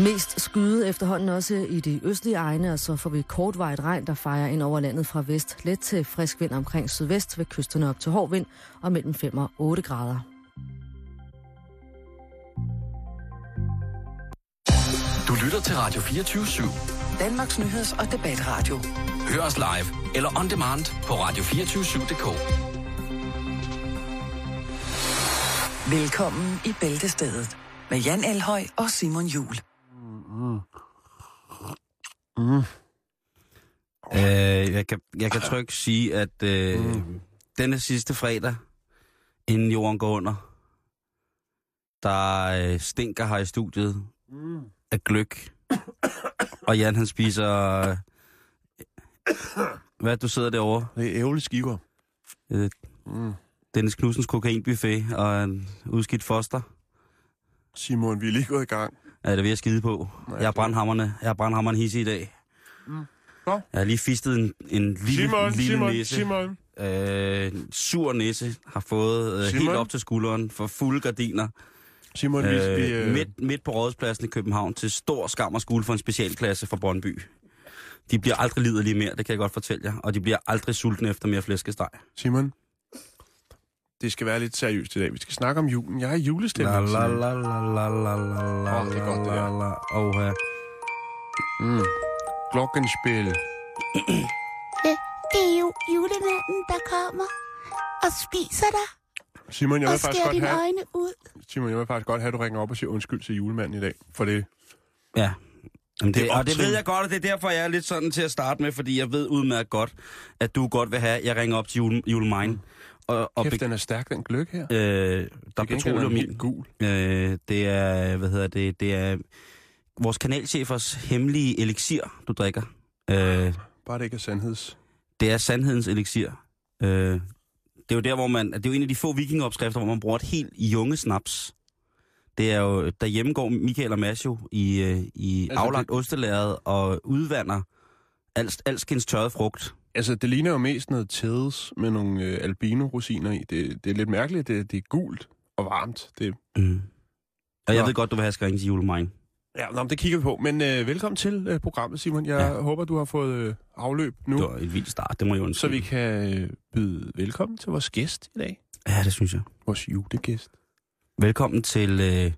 Mest skyde efterhånden også i de østlige egne, og så får vi kortvarigt regn, der fejrer ind over landet fra vest. Let til frisk vind omkring sydvest ved kysterne op til hård vind og mellem 5 og 8 grader. Du lytter til Radio 24 /7. Danmarks nyheds- og debatradio. Hør os live eller on demand på radio247.dk. Velkommen i Bæltestedet med Jan Elhøj og Simon Jul. Øh, jeg, kan, jeg kan trygt sige, at øh, mm. denne sidste fredag, inden jorden går under, der øh, stinker her i studiet mm. af gløk. Og Jan han spiser... Øh, hvad du sidder derovre? Det er ærgerlige skiver. Øh, Mm. Dennis Knudsens kokainbuffet og en udskidt foster. Simon, vi er lige gået i gang. Ja, det vil jeg skide på. Nej, jeg har det- brandhammerne, jeg har brandhammeren hisse i dag. Mm. Jeg har lige fistet en, en lille, Simon, lille Simon, næse. Simon. Øh, sur næse har fået øh, Simon? helt op til skulderen for fulde gardiner. Simon, vi, vi, Øh, øh, midt, midt på Rådhuspladsen i København til stor skam og skuld for en specialklasse fra Brøndby. De bliver aldrig liderlige mere, det kan jeg godt fortælle jer. Og de bliver aldrig sultne efter mere flæskesteg. Simon, det skal være lidt seriøst i dag. Vi skal snakke om julen. Jeg har julestemning. La la la la la la la la Åh, det er godt, det der. la la. Oha. Mm. Glockenspil. Det, det er jo julemanden, der kommer og spiser dig Simon, jeg vil faktisk godt have, øjne ud. Simon, jeg vil faktisk godt have, at du ringer op og siger undskyld til julemanden i dag. For det, Ja. Jamen det, Det er og det ved jeg godt, og det er derfor, jeg er lidt sådan til at starte med, fordi jeg ved udmærket godt, at du godt vil have, at jeg ringer op til jule, julemine. Og, og kæft, den er stærk, den gløk her. øh, der er Til gengæld den petroleum i. helt gul. Øh, det er, hvad hedder det, det er vores kanalchefers hemmelige elixir, du drikker. Øh, Bare det ikke er sandheds. det er sandhedens elixir. Øh, det er jo der, hvor man, det er jo en af de få vikingeopskrifter, hvor man bruger et helt junge snaps. Det er jo, derhjemme går Michael og Mads jo i, øh, i Altså, altså aflagt ostelæret og udvander alskens tørret frugt. Altså, det ligner jo mest noget tædes med nogle øh, albino-rosiner i. Det, det er lidt mærkeligt. Det, det er gult og varmt. Det, Mm. Og jeg Nå. ved godt, du vil have skring til julemine. ja, nå, det kigger vi på. Men øh, velkommen til øh, programmet, Simon. Jeg ja. Håber, du har fået øh, afløb nu, Det var et vildt start, det må jeg så undskylde. vi kan øh, byde velkommen til vores gæst i dag. Ja, det synes jeg. Vores julegæst. Velkommen til øh,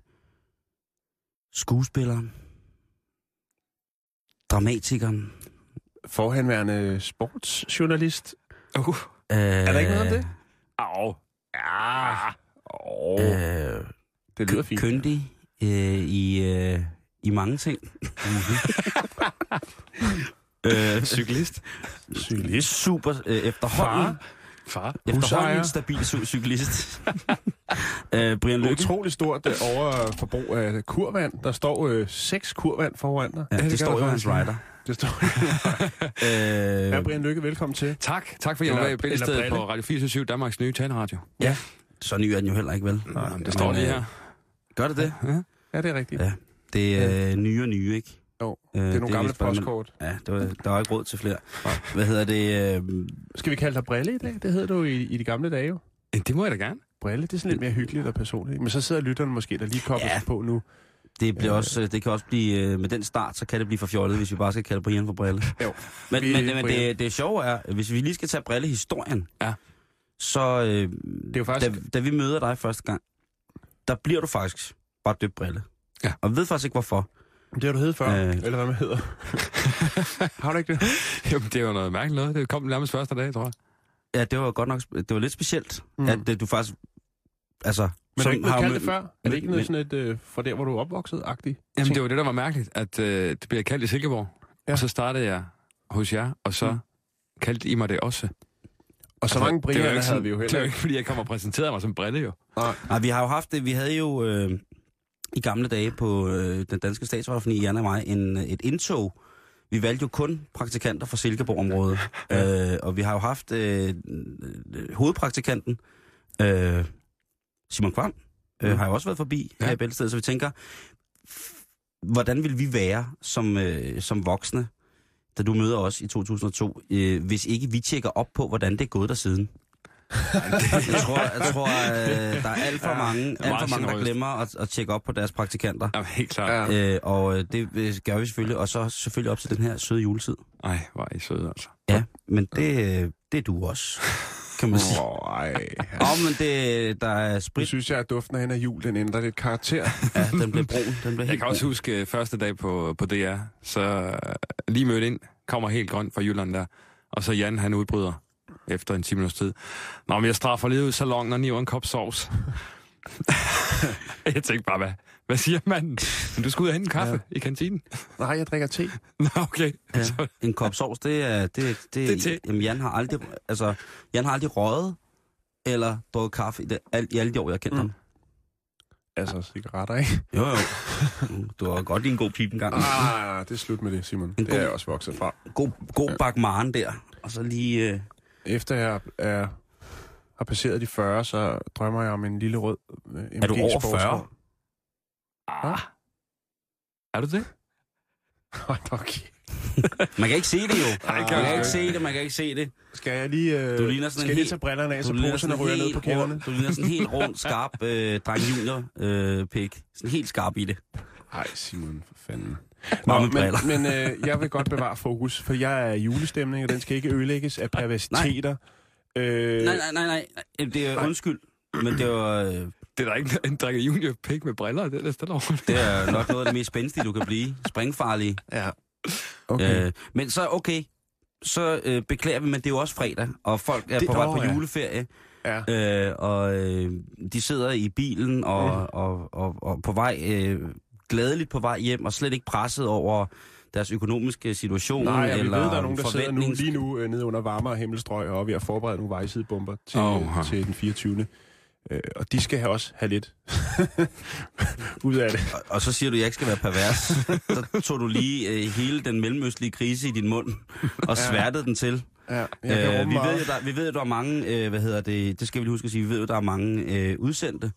skuespilleren, dramatikeren. Forhenværende sportsjournalist. Uh, Øh, er der ikke noget om det? Au. Ja. Oh, Øh, det lyder fint. Køndig øh, i, øh, i mange ting. øh, Cyklist. Cyklist. super øh, efterhånden. Far. Efterhånden Husejer. en stabil cy- cyklist. øh, Brian Lykke. Utrolig stort øh, overforbrug af kurvand. Der står øh, seks kurvand foran dig. Ja, det, kan står jo hans rider. Det står. Øh, Ja, Brian Lykke, velkommen til. Tak. Tak for, at jeg var i Bæltestedet på. Radio 24 Danmarks nye taleradio. så ny er den jo heller ikke, vel? Nej, det står lige øh, her. Gør det det? Ja. Ja, det er rigtigt. Ja. Det er øh, nye og nye, ikke? Jo, Øh, det er nogle gamle hvordan man- postkort. Ja, det var, der var ikke råd til flere. Hvad hedder det? Øh, Skal vi kalde dig Brille i dag? Det hedder du i, i de gamle dage jo. Det må jeg da gerne. Brille, det er sådan lidt mere hyggeligt og personligt. Men så sidder lytteren måske, der lige kobler Ja. sig på nu. Det, bliver Øh. også, det kan også blive, øh, med den start, så kan det blive for fjollet, hvis vi bare skal kalde Brian for Brille. Jo. Men, Vi- men, men Brian. det, det sjove er, hvis vi lige skal tage Brille-historien, Ja. så øh, Det er jo faktisk... da, da vi møder dig første gang, der bliver du faktisk bare døbt Brille. Ja. Og ved faktisk ikke hvorfor. Det har du heddet før, Øh. øh. eller hvad man hedder. har du ikke det? Jamen, det jo noget mærkeligt noget. Det kom nærmest første dag, tror jeg. Ja, det var godt nok, det var lidt specielt, Mm. at øh, du faktisk, altså... Men er du ikke blevet har kaldt det før? Er det ikke noget sådan et, øh, fra der, hvor du er opvokset-agtigt? Jamen, ting? det var det, der var mærkeligt, at øh, det bliver kaldt i Silkeborg. Ja. Og så startede jeg hos jer, og så Mm. kaldte I mig det også. Og så Altså, mange det var ikke havde sådan- vi jo Det er heller jo ikke. ikke, fordi jeg kommer og præsenterede mig som brille, jo. Nej, vi har jo haft det, vi havde jo øh, i gamle dage på øh, den danske statsradiofoni, Jan og mig, en, øh, et indtog. Vi valgte jo kun praktikanter fra Silkeborg-området, øh, og vi har jo haft øh, øh, hovedpraktikanten, øh, Simon Kvam, øh, har jo også været forbi ja. Ja. her i Bæltestedet, så vi tænker, hvordan vil vi være som, øh, som voksne, da du møder os i 2002, øh, hvis ikke vi tjekker op på, hvordan det er gået der siden? Jeg tror, jeg tror øh, der er alt for mange, alt for mange der glemmer at, at tjekke op på deres praktikanter. Ja, helt klart. Ja. Ja. Øh, og øh, det øh, gør vi selvfølgelig, og så selvfølgelig op til den her søde juletid. Ej, hvor er I søde, altså. Ja, men det, øh, det er du også, kan man sige. Åh, ej. Åh, oh, men det, der er sprit. synes jeg, at duften af hen af jul, den ændrer lidt karakter. Ja, den blev brun. Den blev Jeg helt kan også brun. huske øh, første dag på, på DR, så øh, lige mødt ind, kommer helt grøn fra Jylland der, og så Jan, han udbryder efter en 10 minutters tid. Nå, men jeg straffer lige ud i salongen og niver en kop sovs. jeg tænkte bare, hvad, hvad siger manden? Men du skal ud og hente en kaffe ja. i kantinen. Nej, jeg drikker te. Nå, okay. Ja, en kop sovs, det er... Det, det, Det er til. Jamen, Jan har aldrig, altså, Jan har aldrig røget eller drukket kaffe i, det, al, i alle de år, jeg har kendt mm. ham. Altså, cigaretter, ikke? Jo, jo. Du har godt lige en god pip en gang. Ah, det er slut med det, Simon. En Det er god- jeg også vokset fra. God, god bak maren der. Og så lige... Øh, Efter jeg er, har passeret de 40, så drømmer jeg om en lille rød øh, Er du over sportsvogn. Ah. Er du det? okay. man kan ikke se det jo. Nej, man kan ikke se det, man kan ikke se det. Skal jeg lige, øh, Du ligner sådan skal en jeg lige tage brillerne af, så poserne ryger ned på kælderne? rund- Du ligner sådan en helt rund, skarp øh, dreng junior øh, pik. Sådan helt skarp i det. Nej, Simon, for fanden. Nå, Nå, men, briller. men øh, jeg vil godt bevare fokus, for jeg er julestemning, og den skal ikke ødelægges af perversiteter. Øh, Nej, nej, nej, nej. Det er undskyld. Men det var, øh, Det er der ikke en drikker junior pik med briller, det er næsten lov. det er nok noget af det mest spændstige, du kan blive. Springfarlige. Ja. Okay. Øh, men så okay, så øh, beklager vi, men det er jo også fredag, og folk er Det- på vej på ja. juleferie. ja. Øh, og øh, de sidder i bilen og, Mm. og, og, og på vej, øh, gladeligt på vej hjem, og slet ikke presset over deres økonomiske situation. Nej, vi eller ved, der er nogen, der sidder nu, lige nu øh, nede under varmere himmelstrøg og er ved at forberede nogle vejsidebomber til, oh, til den 24. Øh, og de skal have også have lidt ud af det. Og, og så siger du, at jeg ikke skal være pervers. så tog du lige øh, hele den mellemøstlige krise i din mund og sværtede den til. Ja, Øh, vi, ved jo, der, vi ved jo, der er mange, øh, hvad hedder det, det skal vi lige huske at sige, vi ved jo, der er mange øh, udsendte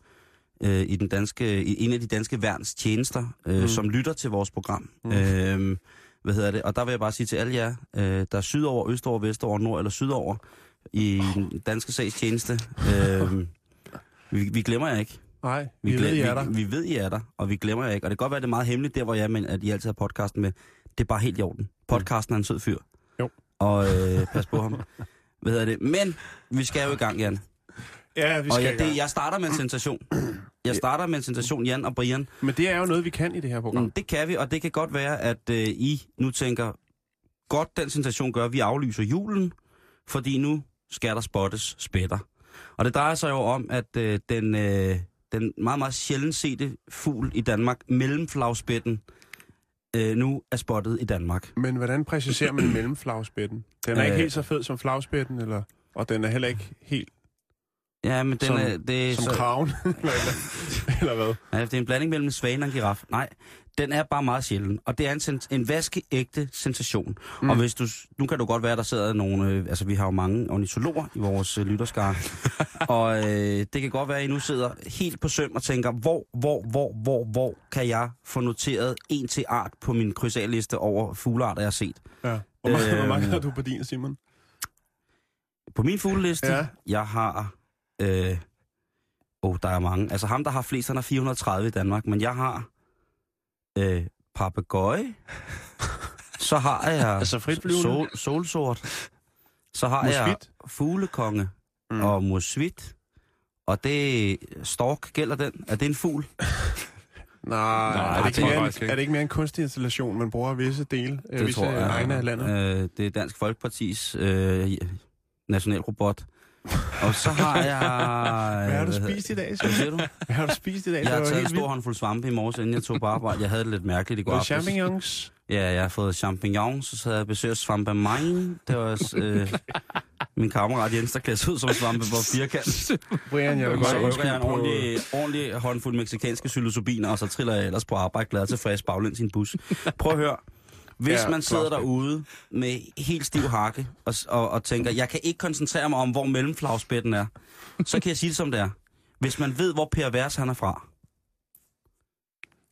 øh, i, den danske, i en af de danske værns tjenester, øh, mm. som lytter til vores program. Mm. Øh, hvad hedder det? Og der vil jeg bare sige til alle jer, øh, der er sydover, østover, vestover, nord eller sydover i den danske sags tjeneste. Øh, vi, vi glemmer jer ikke. Nej, vi, vi ved, I er der. Vi, vi ved, I er der, og vi glemmer jer ikke. Og det kan godt være, det er meget hemmeligt der, hvor jeg er, men at I altid har podcasten med. Det er bare helt i orden. Podcasten er en sød fyr. Jo. Og øh, pas på ham. Hvad hedder det? Men vi skal jo i gang, Jan. Ja, vi Og skal i gang. det, jeg starter med en sensation. Jeg starter med en sensation, Jan og Brian. Men det er jo noget, vi kan i det her program. Mm, det kan vi, og det kan godt være, at øh, I nu tænker, godt den sensation gør, at vi aflyser julen, fordi nu skal der spottes spætter. Og det drejer sig jo om, at øh, den, øh, den meget, meget sjældent sete fugl i Danmark, mellemflagspætten, øh, nu er spottet i Danmark. Men hvordan præciserer man mellemflagspætten? Den er ikke Øh. helt så fed som flagspætten, eller? Og den er heller ikke helt Ja, men den Som- er, det som så, kraven, eller, eller, eller hvad? ja, det er en blanding mellem en svane og en giraf. Nej, den er bare meget sjælden, og det er en, sens- en vaskeægte sensation. Mm. Og hvis du, nu kan du godt være, der sidder nogle, øh, altså vi har jo mange ornitologer i vores øh, lytterskare, og øh, det kan godt være, at I nu sidder helt på søm og tænker, hvor, hvor, hvor, hvor, hvor kan jeg få noteret en til art på min krydsalliste over fuglearter, jeg har set? Ja. Hvor, mange, Øhm. hvor mange har du på din, Simon? På min fugleliste, Ja. jeg har... Øh, oh, der er mange. Altså ham, der har flest, han har 430 i Danmark, men jeg har øh, papegøje. Så har jeg Altså sol, solsort. Så har jeg Musvit? fuglekonge Mm. og musvit. Og det stork gælder den. Er det en fugl? Nej, Nej, er, det det ikke tror jeg mere ikke. er det ikke mere en kunstig installation, man bruger visse dele, øh, visse egne af landet? Øh, det er Dansk Folkepartis øh, nationalrobot. Og så har jeg... Hvad har du spist i dag, Hvad Simon? siger du? Hvad har du spist i dag? Jeg har taget en stor håndfuld svampe i morges, inden jeg tog på arbejde. Jeg havde det lidt mærkeligt i går aftes. champignons? Ja, jeg har fået champignons, så havde jeg besøgt svampe mine. Det var øh, min kammerat Jens, der klædte ud som svampe på firkant. Brian, jeg vil godt Så undskylde jeg en ordentlig, ordentlig håndfuld meksikanske psilocybiner, og så triller jeg ellers på arbejde glad til frisk baglæns i en bus. Prøv at høre. Hvis Ja, man sidder flot. derude med helt stiv hakke og, og, og tænker, jeg kan ikke koncentrere mig om, hvor mellemflagspætten er, så kan jeg sige det som det er. Hvis man ved, hvor Per Vers han er fra,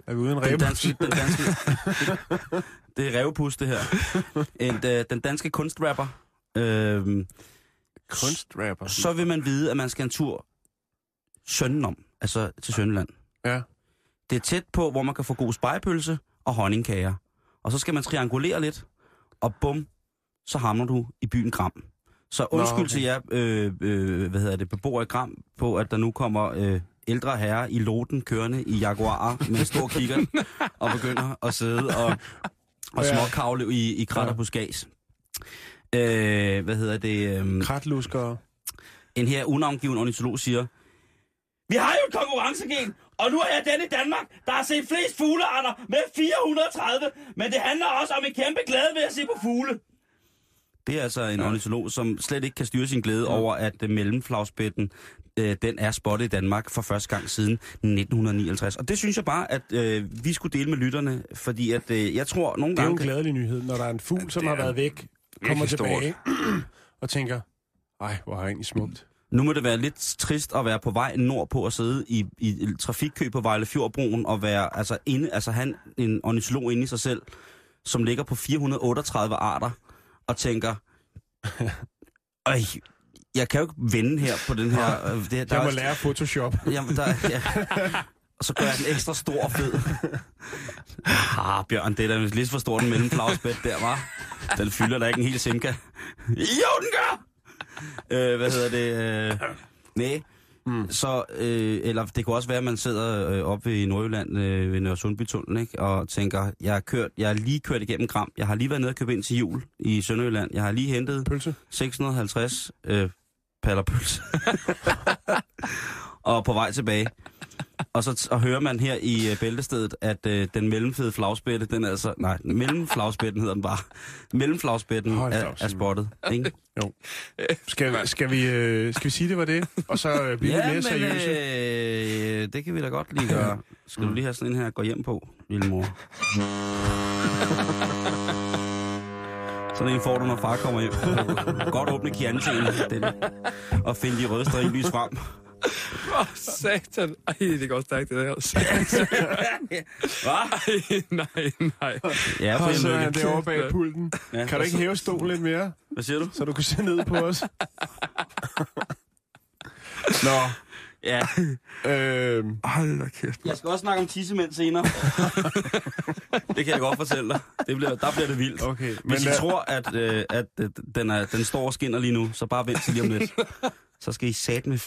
Er vi ude i en den danske, den danske, det, det er revpus, det her. En, øh, den danske kunstrapper, øh, Kunstrapper. så vil man vide, at man skal en tur søndenom, altså til Sønderland. Ja. Det er tæt på, hvor man kan få god spejepølse og honningkager. Og så skal man triangulere lidt, og bum, så hamner du i byen Gram. Så undskyld Nå, okay. til jer, øh, øh, hvad hedder det, beboere i Gram, på at der nu kommer øh, ældre herrer i loten kørende i Jaguar med stor kigger og begynder at sidde og, og småkavle i, i krat og buskads. Øh, hvad hedder det? Øh, Kratluskere. en her unavngiven ornitolog siger, vi har jo et konkurrencegen, og nu er jeg den i Danmark, der har set flest fuglearter med 430, men det handler også om en kæmpe glæde ved at se på fugle. Det er altså en ja. ornitolog, som slet ikke kan styre sin glæde ja. over, at mellemflagspætten, øh, den er spottet i Danmark for første gang siden 1959. Og det synes jeg bare, at øh, vi skulle dele med lytterne, fordi at, øh, jeg tror nogle Det er jo gange... en kan- glædelig nyhed, når der er en fugl, som har været væk, kommer virkelig stort. tilbage og tænker, ej, hvor er jeg egentlig smukt. Nu må det være lidt trist at være på vej nordpå og sidde i, i trafikkø på Vejlefjordbroen og være altså inde, altså han en ornitolog inde i sig selv, som ligger på 438 arter og tænker, Øj, jeg kan jo ikke vende her på den her... øh, Det, der Jeg er må også- lære Photoshop. Jamen, der, ja. Og så gør jeg den ekstra stor og fed. Ah, Bjørn, det er da lidt for stort en mellemflagsbæt der, var. Den fylder da ikke en hel simka. Jo, den gør! Øh, hvad hedder det? Øh, nej. Mm. Så, øh, eller det kunne også være, at man sidder øh, oppe i Nordjylland øh, ved Nørresundbytunnelen, ikke? Og tænker, jeg har, kørt, jeg har lige kørt igennem Gram. Jeg har lige været nede og købt ind til jul i Sønderjylland. Jeg har lige hentet Pølse. 650 øh, paller pølse. og på vej tilbage. Og så og hører man her i øh, bæltestedet, at øh, den mellemfede flagspætte, den er altså... Nej, mellemflagspætten hedder den bare. Mellemflagspætten Hold er, er spottet, ikke? Skal, skal, vi, øh, skal vi sige, det var det? Og så øh, blive lidt mere seriøse? øh, det kan vi da godt lige gøre. Skal du lige have sådan en her gå hjem på, lille mor? Sådan en får du, når far kommer hjem. Godt åbne kiantenen og finde de røde stringlys frem. Åh, satan. Ej, det går stærkt, det der. Hvad? Ej, nej, nej. Ja, Og så er Lykke. derovre bag pulten. Ja, Kan du ikke hæve stolen lidt mere, Hvad siger du? så du kan se ned på os? Nå, Ja. øh, Hold da kæft. Jeg skal også snakke om tissemænd senere. det kan jeg godt fortælle dig. Det bliver, der bliver det vildt. okay. Hvis Men, I øh, tror, at, øh, at øh, den, er, den står og skinner lige nu, så bare vent til lige om lidt. Så skal I sat med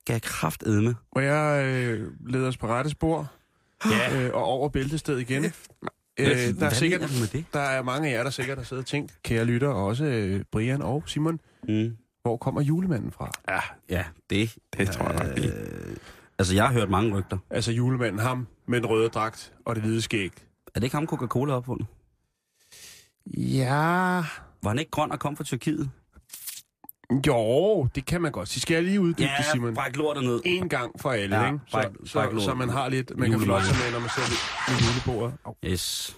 skal kraft edme. må jeg øh, lede os på rette spor? Ja. Øh, og over bæltestedet igen? Øh, der, er sikkert, der er mange af jer, der sikkert har siddet og tænkt, kære lytter, og også øh, Brian og Simon, Mm. hvor kommer julemanden fra? Ja, Ja, det. det tror jeg nok. Øh, altså, jeg har hørt mange rygter. Altså julemanden, ham med den røde dragt og det hvide skæg. Er det ikke ham, Coca-Cola opfundet? Ja... Var han ikke grøn og kom fra Tyrkiet? Jo, det kan man godt. Så skal jeg lige uddybe det, Simon. bræk lortet ned. En gang for alle, Ja, ikke? Så, bræk- så, bræk så, man har lidt, man kan Julemand. flotte sig med, når man sidder ved julebordet. Au. Yes.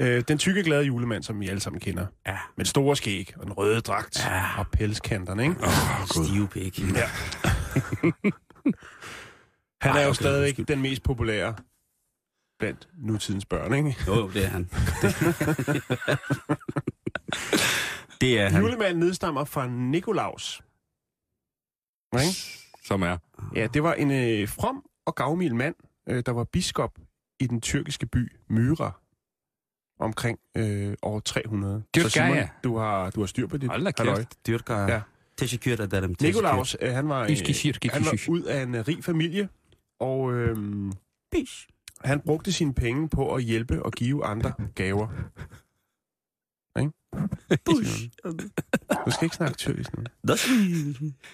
Øh, den tykke, glade julemand, som vi alle sammen kender. Ja. Med store skæg og den røde dragt Ja. og pelskanterne, ikke? Oh, Stive pik. Ja. Han er jo okay, stadigvæk undskyld. den mest populære blandt nutidens børn, ikke? Jo, jo, det er han. det er han. Julemanden nedstammer fra Nikolaus. Ikke? Som er. Ja, det var en øh, from og gavmild mand, øh, der var biskop i den tyrkiske by Myra omkring øh, år 300. Dyrk Så Simon, Gaia. du har, du har styr på dit Hold da kæft. Dyrker Ja. ja. Teşekkür ederim. Nikolaus, øh, han var, øh, han var ud af en øh, rig familie, og øh, Bish. han brugte sine penge på at hjælpe og give andre gaver. Ikke? Bush. Du skal ikke snakke tyrkisk nu.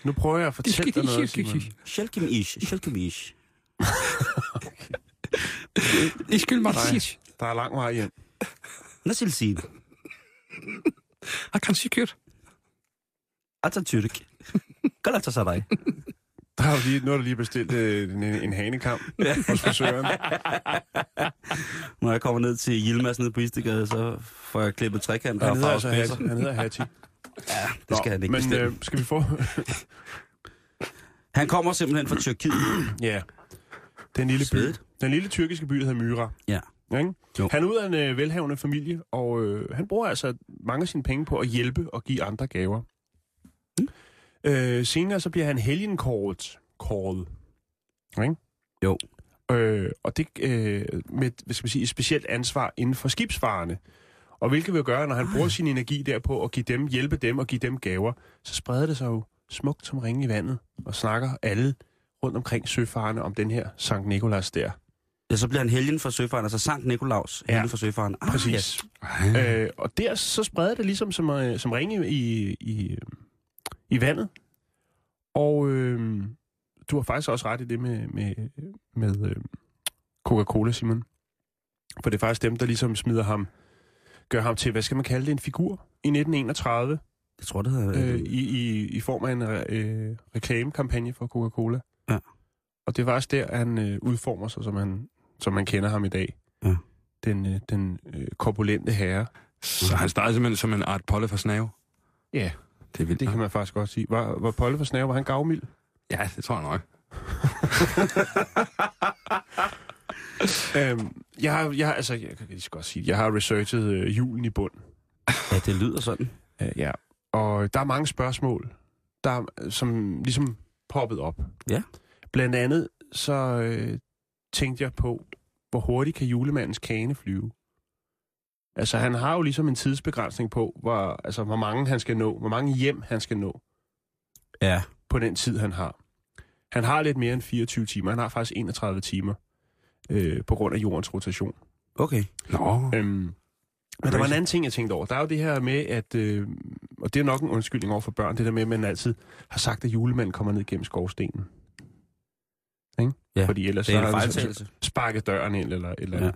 Nu prøver jeg at fortælle dig noget, Simon. Schelkem ish. Schelkem ish. Iskil mig Nej. Der er lang vej hjem. Nasıl sin? Jeg kan sikkert. Atatürk. Galatasaray. Der har du lige, nu har du lige bestilt øh, en, en hanekamp hos frisøren. Når jeg kommer ned til Yilmaz nede på Istegade, så får jeg klippet trekanter Han hedder altså. Hattie. Han hedder Hattie. Ja, det skal han ikke Men bestemme. øh, skal vi få... Han kommer simpelthen fra Tyrkiet. ja. Den lille, by, den lille tyrkiske by, der hedder Myra. Ja. Ikke? Jo. Han er ud af en øh, velhavende familie, og øh, han bruger altså mange af sine penge på at hjælpe og give andre gaver. Øh, senere så bliver han helgenkåret. Kåret. Ikke? Jo. Øh, og det øh, med hvad skal man sige, et specielt ansvar inden for skibsfarerne. Og hvilket vil gøre, når han bruger sin energi derpå at give dem, hjælpe dem og give dem gaver, så spreder det sig jo smukt som ringe i vandet, og snakker alle rundt omkring søfarerne om den her Sankt Nikolas der. Ja, så bliver han helgen for søfaren, altså Sankt Nikolaus, Ja. helgen for søfaren. Ah, Præcis. Ej. Øh, og der så spreder det ligesom som, øh, som ringe i, i, i vandet. Og øh, du har faktisk også ret i det med, med, med øh, Coca-Cola, Simon. For det er faktisk dem, der ligesom smider ham, gør ham til, hvad skal man kalde det, en figur i 1931, Jeg tror, det hedder... øh, i, i, i form af en re, øh, reklamekampagne for Coca-Cola. Ja. Og det er faktisk der, han øh, udformer sig, som man, som man kender ham i dag. Ja. Den, øh, den øh, korpulente herre. Så han startede simpelthen som en art polle for snave. Ja, Det er vildt. det kan man faktisk godt sige. Var, var Polle for Snave, var han gavmild? Ja, det tror jeg nok. øhm, jeg har, jeg har, altså, jeg kan lige godt sige, jeg har researchet øh, julen i bund. Ja, det lyder sådan. Øh, ja. Og der er mange spørgsmål, der, er- som ligesom poppet op. Ja. Blandt andet så øh, tænkte jeg på, hvor hurtigt kan julemandens kane flyve? Altså, han har jo ligesom en tidsbegrænsning på, hvor, altså, hvor mange han skal nå, hvor mange hjem han skal nå Ja. på den tid, han har. Han har lidt mere end 24 timer. Han har faktisk 31 timer øh, på grund af jordens rotation. Okay. Nå. Øhm, men der var en anden ting, jeg tænkte over. Der er jo det her med, at... Øh, og det er nok en undskyldning over for børn, det der med, at man altid har sagt, at julemanden kommer ned gennem skovstenen. Ikke? Ja, Fordi ellers Det er så en har han fejltagelse. sparket døren ind, eller... eller Ja.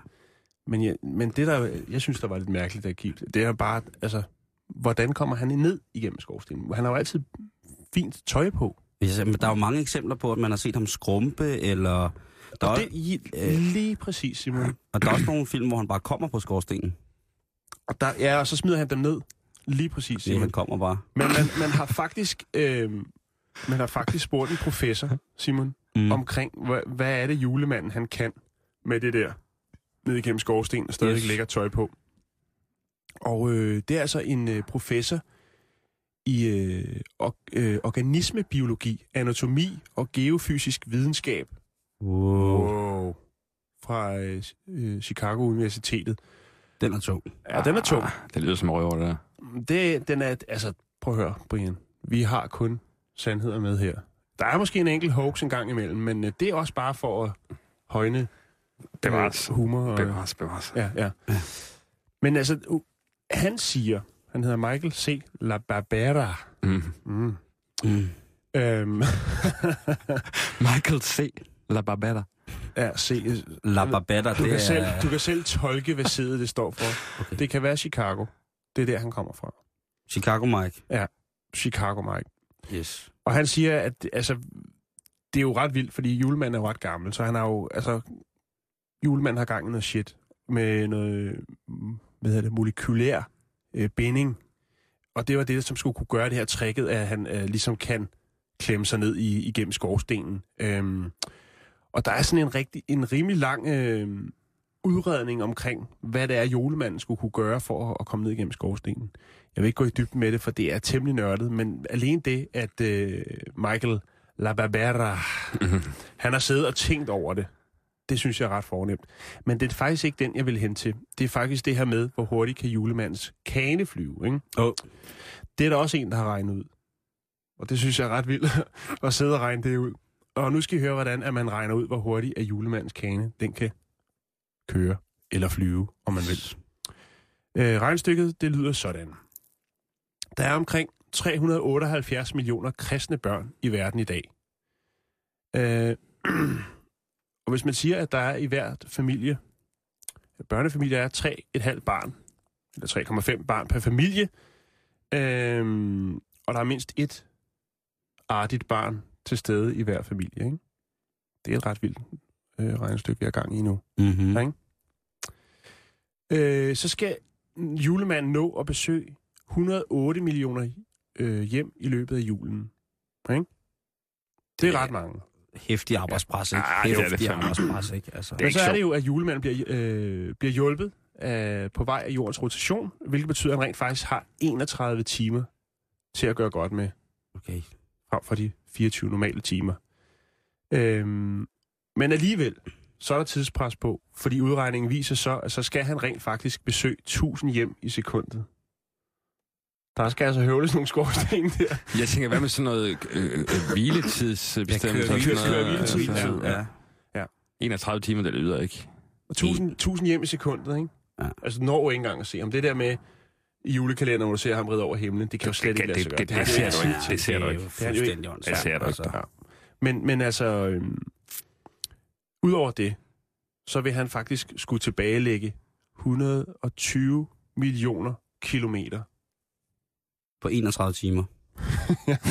Ja. men, jeg, men det, der jeg synes, der var lidt mærkeligt, der gik, det er bare, altså, hvordan kommer han ned igennem skovstenen? Han har jo altid fint tøj på. Ja, men der er jo mange eksempler på, at man har set ham skrumpe, eller... Der er, Og det, i, øh, lige præcis, Simon. og der er også nogle film, hvor han bare kommer på skorstenen. Og, der, ja, og så smider han dem ned. Lige præcis, Simon. han kommer bare. Men man, man har faktisk... Øh, man har faktisk spurgt en professor, Simon, mm. omkring, hvad, hvad er det julemanden, han kan med det der ned igennem skorsten og stadig Yes. lægger tøj på. Og øh, det er altså en øh, professor i øh, or, øh, organismebiologi, anatomi og geofysisk videnskab. Wow. Wow. Fra øh, øh, Chicago Universitetet. Den er tung. Ja, den er tung. Ah, Det lyder som røver, det der. Det, den er, altså, prøv at høre, Brian. Vi har kun sandheder med her. Der er måske en enkelt hoax en gang imellem, men øh, det er også bare for at højne Bevares. øh, humor. Og, Bevares, bevares. ja, ja. Men altså, han siger, han hedder Michael C. La Barbera. Mm. Mm. Mm. Øhm, Michael C. La Barbetta. ja, se, La Barbetta, du, det kan er... selv, du kan selv tolke, hvad sædet det står for. Okay. Det kan være Chicago. Det er der, han kommer fra. Chicago Mike. Chicago Mike. Yes. Og han siger, at altså, det er jo ret vildt, fordi julemanden er jo ret gammel, så han har jo, altså, julemanden har gang i noget shit med noget, hvad hedder det, molekylær øh, binding. Og det var det, som skulle kunne gøre det her tricket, at han øh, ligesom kan klemme sig ned i, igennem skorstenen. Øhm, og der er sådan en, rigtig, en rimelig lang øh, udredning omkring, hvad det er, julemanden skulle kunne gøre for at, at komme ned igennem skorstenen. Jeg vil ikke gå i dybden med det, for det er temmelig nørdet, men alene det, at øh, Michael La Barbera, han har siddet og tænkt over det, det synes jeg er ret fornemt. Men det er faktisk ikke den, jeg vil hen til. Det er faktisk det her med, hvor hurtigt kan julemandens kane flyve, ikke? Oh. Det er der også en, der har regnet ud. Og det synes jeg er ret vildt at sidde og regne det ud. Og nu skal I høre, hvordan at man regner ud, hvor hurtigt at julemandens kane, den kan køre eller flyve, om man vil. Øh, regnstykket, det lyder sådan. Der er omkring 378 millioner kristne børn i verden i dag. Øh, og hvis man siger, at der er i hvert familie, børnefamilie er 3,5 barn, eller 3,5 barn per familie, øh, og der er mindst et artigt barn til stede i hver familie. Ikke? Det er et ret vildt øh, regnestykke, vi har gang i nu. Mm-hmm. Nej. Øh, så skal julemanden nå at besøge 108 millioner øh, hjem i løbet af julen. Ikke? Det er Ja. ret mange. Hæftig arbejdspres, ikke? Ah, det er det Hæftig fandme. arbejdspres, ikke? Altså. Det er Men så ikke er det jo, at julemanden bliver, øh, bliver hjulpet af, på vej af jordens rotation, hvilket betyder, at han rent faktisk har 31 timer til at gøre godt med. Okay. frem for de 24 normale timer. Øhm, men alligevel, så er der tidspres på, fordi udregningen viser så, at så skal han rent faktisk besøge 1000 hjem i sekundet. Der skal altså høvles nogle skorsten der. Jeg tænker, hvad med sådan noget øh, øh, hviletidsbestemmelse? Ja, og køre- sådan køre noget, hviletid, altså, Ja. ja. 31 timer, det lyder ikke. Og 1000, 1000 hjem i sekundet, ikke? Ja. Altså, når ikke engang at se om det der med i julekalenderen, hvor du ser ham ride over himlen, det kan jo slet Det- ikke lade sig det- gøre. det- har det han jo ser du ikke. Det ser du er ikke. Det er jo ikke. fuldstændig Det ser du ikke. altså. Ja. Men, men altså, øhm, udover det, så vil han faktisk skulle tilbagelægge 120 millioner kilometer. På 31 timer.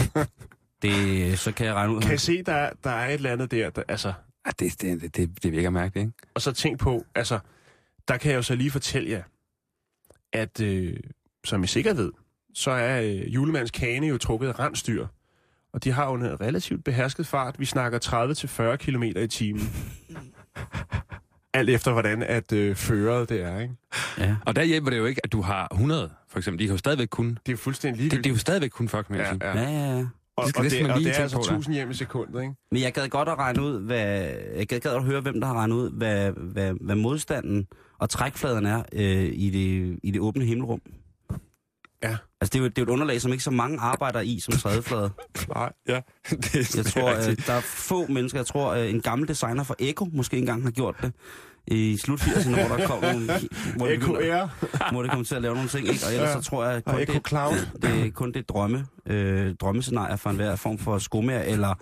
det, så kan jeg regne ud. Kan I se, der, der er et eller andet der, der altså, Ja, det, det, det, det virker mærkeligt, ikke? og så tænk på, altså, der kan jeg jo så lige fortælle jer, at øh, som I sikkert ved, så er øh, julemands kane jo trukket af rensdyr. Og de har jo en relativt behersket fart. Vi snakker 30-40 km i timen. Alt efter, hvordan at øh, føret det er, ikke? Ja. Og der hjælper det jo ikke, at du har 100, for eksempel. De kan jo stadigvæk kun... Det er jo fuldstændig Det, ligegyldigt. det er jo stadigvæk kun 40 km. ja, Ja, ja. Ja. Og, Det skal og, det, man og lige det er altså på, da. 1000 hjem i sekundet, ikke? Men jeg gad godt at regne ud, hvad, jeg gad, gad at høre, hvem der har regnet ud, hvad, hvad, hvad modstanden og trækfladen er øh, i, det, i det åbne himmelrum. Ja. Altså, det er, jo, det er jo et underlag, som ikke så mange arbejder i som trædeflade. Nej. ja. det er Jeg tror, øh, der er få mennesker, jeg tror, øh, en gammel designer for Eko måske engang har gjort det. I slut 80'erne, hvor der kom nogle... Hvor det, begyndte, hvor det kom til at lave nogle ting, ikke? Og ellers Ja. så tror jeg, kun det, Cloud. det er kun det drømme, øh, drømmescenarie for enhver form for skomager eller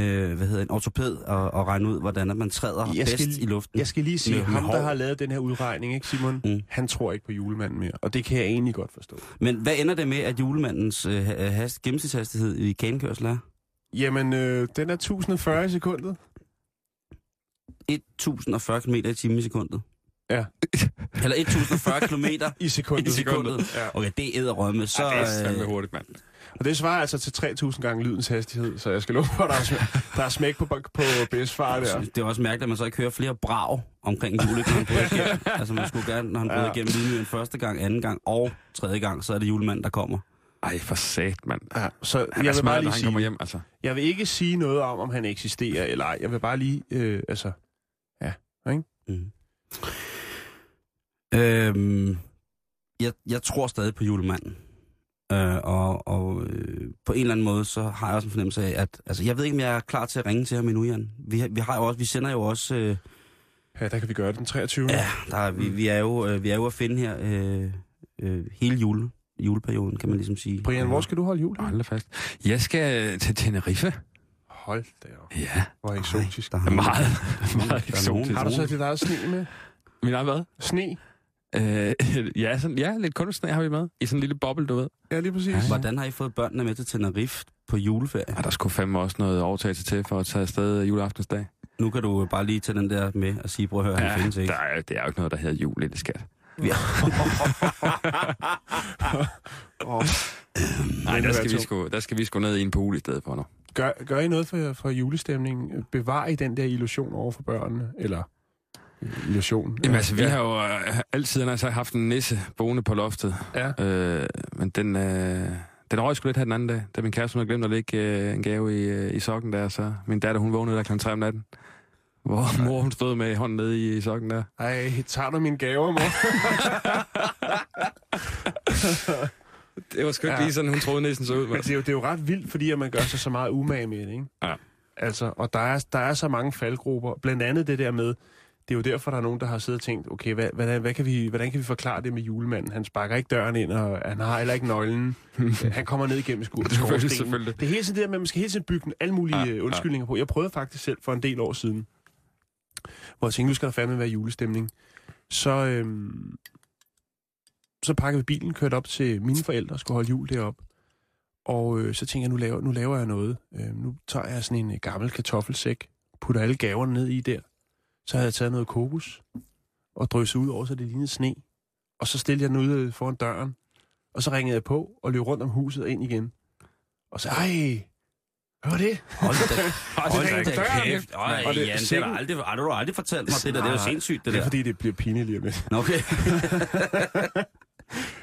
øh, hvad hedder en ortoped og, og regne ud, hvordan at man træder Jeg skal bedst i luften. Jeg skal lige sige, Med- med ham, der har lavet den her udregning, ikke Simon? Mm. Han tror ikke på julemanden mere, og det kan jeg egentlig godt forstå. Men hvad ender det med, at julemandens øh, ha- hast, gennemsnitshastighed i kanekørsel er? Jamen, øh, den er 1040 i sekundet. 1040 km i timen i sekundet. Ja. Eller 1040 km I sekundet. i sekundet. Ja. Okay, det er æderrømme. Så, Ja, det er fandme øh, hurtigt, mand. Og det svarer altså til 3000 gange lydens hastighed, så jeg skal love for, at der er, smæk, der er smæk på, på bedstfar der. det er også mærkeligt, at man så ikke hører flere brag omkring han bryder igennem. altså man skulle gerne, når han bryder Ja. igennem lydmyren første gang, anden gang og tredje gang, så er det julemanden, der kommer. Ej, for sat, mand. Ja, så Han jeg er vil bare smart, når lige sige, hjem, altså. jeg vil ikke sige noget om, om han eksisterer eller ej. Jeg vil bare lige, øh, altså, Mm. Øhm, jeg, jeg tror stadig på julemanden. Øh, og og øh, på en eller anden måde, så har jeg også en fornemmelse af, at... Altså, jeg ved ikke, om jeg er klar til at ringe til ham endnu, Jan. Vi, har- vi, har jo også, vi sender jo også... Øh, ja, der kan vi gøre det den 23. ja, der, er- vi, vi, er jo, øh, vi er jo at finde her øh, øh, hele jule, juleperioden, kan man ligesom sige. Brian, hvor skal du holde jul? Hold fast. Jeg skal til Tenerife. Hold da op. Ja, Hvor eksotisk. Der har meget, meget er eksotisk. Har du så dit eget sne med? Min egen hvad? Sne? Øh, ja, sådan, ja, lidt kunstsne har vi med. I sådan en lille boble, du ved. Ja, lige præcis. Ja. Hvordan har I fået børnene med til Tenerife på juleferie? Ja, der skulle fandme også noget overtagelse til for at tage afsted juleaftensdag. Nu kan du bare lige tage den der med og sige, prøv at høre, han findes ikke. der er, det er jo ikke noget, der hedder jul, lille skat. Ja. Oh. Nej, Det der skal, vi sgu, der skal vi sgu ned i en pool i stedet for nu. Gør, gør I noget for, for julestemningen? Bevar I den der illusion over for børnene? Eller illusion? Jamen altså, vi har jo øh, altid altså, haft en nisse boende på loftet. Ja. Øh, men den, øh, den røg sgu lidt her den anden dag, da min kæreste havde glemt at lægge øh, en gave i, øh, i sokken der, så min datter hun vågnede der kl. 3 om natten. Hvor mor hun stod med hånden nede i, i sokken der. Ej, tager du mine gaver, mor? Det var sgu ikke Ja. ja. lige sådan, hun troede næsten så ud. Men det er, jo, det er jo ret vildt, fordi at man gør sig så meget umage med det, ikke? Ja. Altså, og der er, der er så mange faldgrupper. Blandt andet det der med, det er jo derfor, der er nogen, der har siddet og tænkt, okay, hvad, hvordan, hvad kan vi, hvordan kan vi forklare det med julemanden? Han sparker ikke døren ind, og han har heller ikke nøglen. han kommer ned igennem sko- Selvfølgelig, skorstenen. selvfølgelig. Det er hele tiden det der med, at man skal hele tiden bygge alle mulige Ja, ja, ja. undskyldninger på. Jeg prøvede faktisk selv for en del år siden, hvor jeg tænkte, nu skal der fandme være julestemning. Så, øhm, så pakkede vi bilen, kørte op til mine forældre, skulle holde jul deroppe. Og øh, så tænkte jeg, nu laver, nu laver jeg noget. Øh, nu tager jeg sådan en øh, gammel kartoffelsæk, putter alle gaverne ned i der. Så havde jeg taget noget kokos og drysset ud over, så det lignede sne. Og så stillede jeg den ude foran døren. Og så ringede jeg på og løb rundt om huset ind igen. Og så, ej, hvad var det? Hold da, hold da kæft. Øj, Og det- Jan, det har aldrig, har du aldrig fortalt mig, det der. Det er jo sindssygt, det Det er der. fordi, det bliver pinligt lige om lidt. Okay.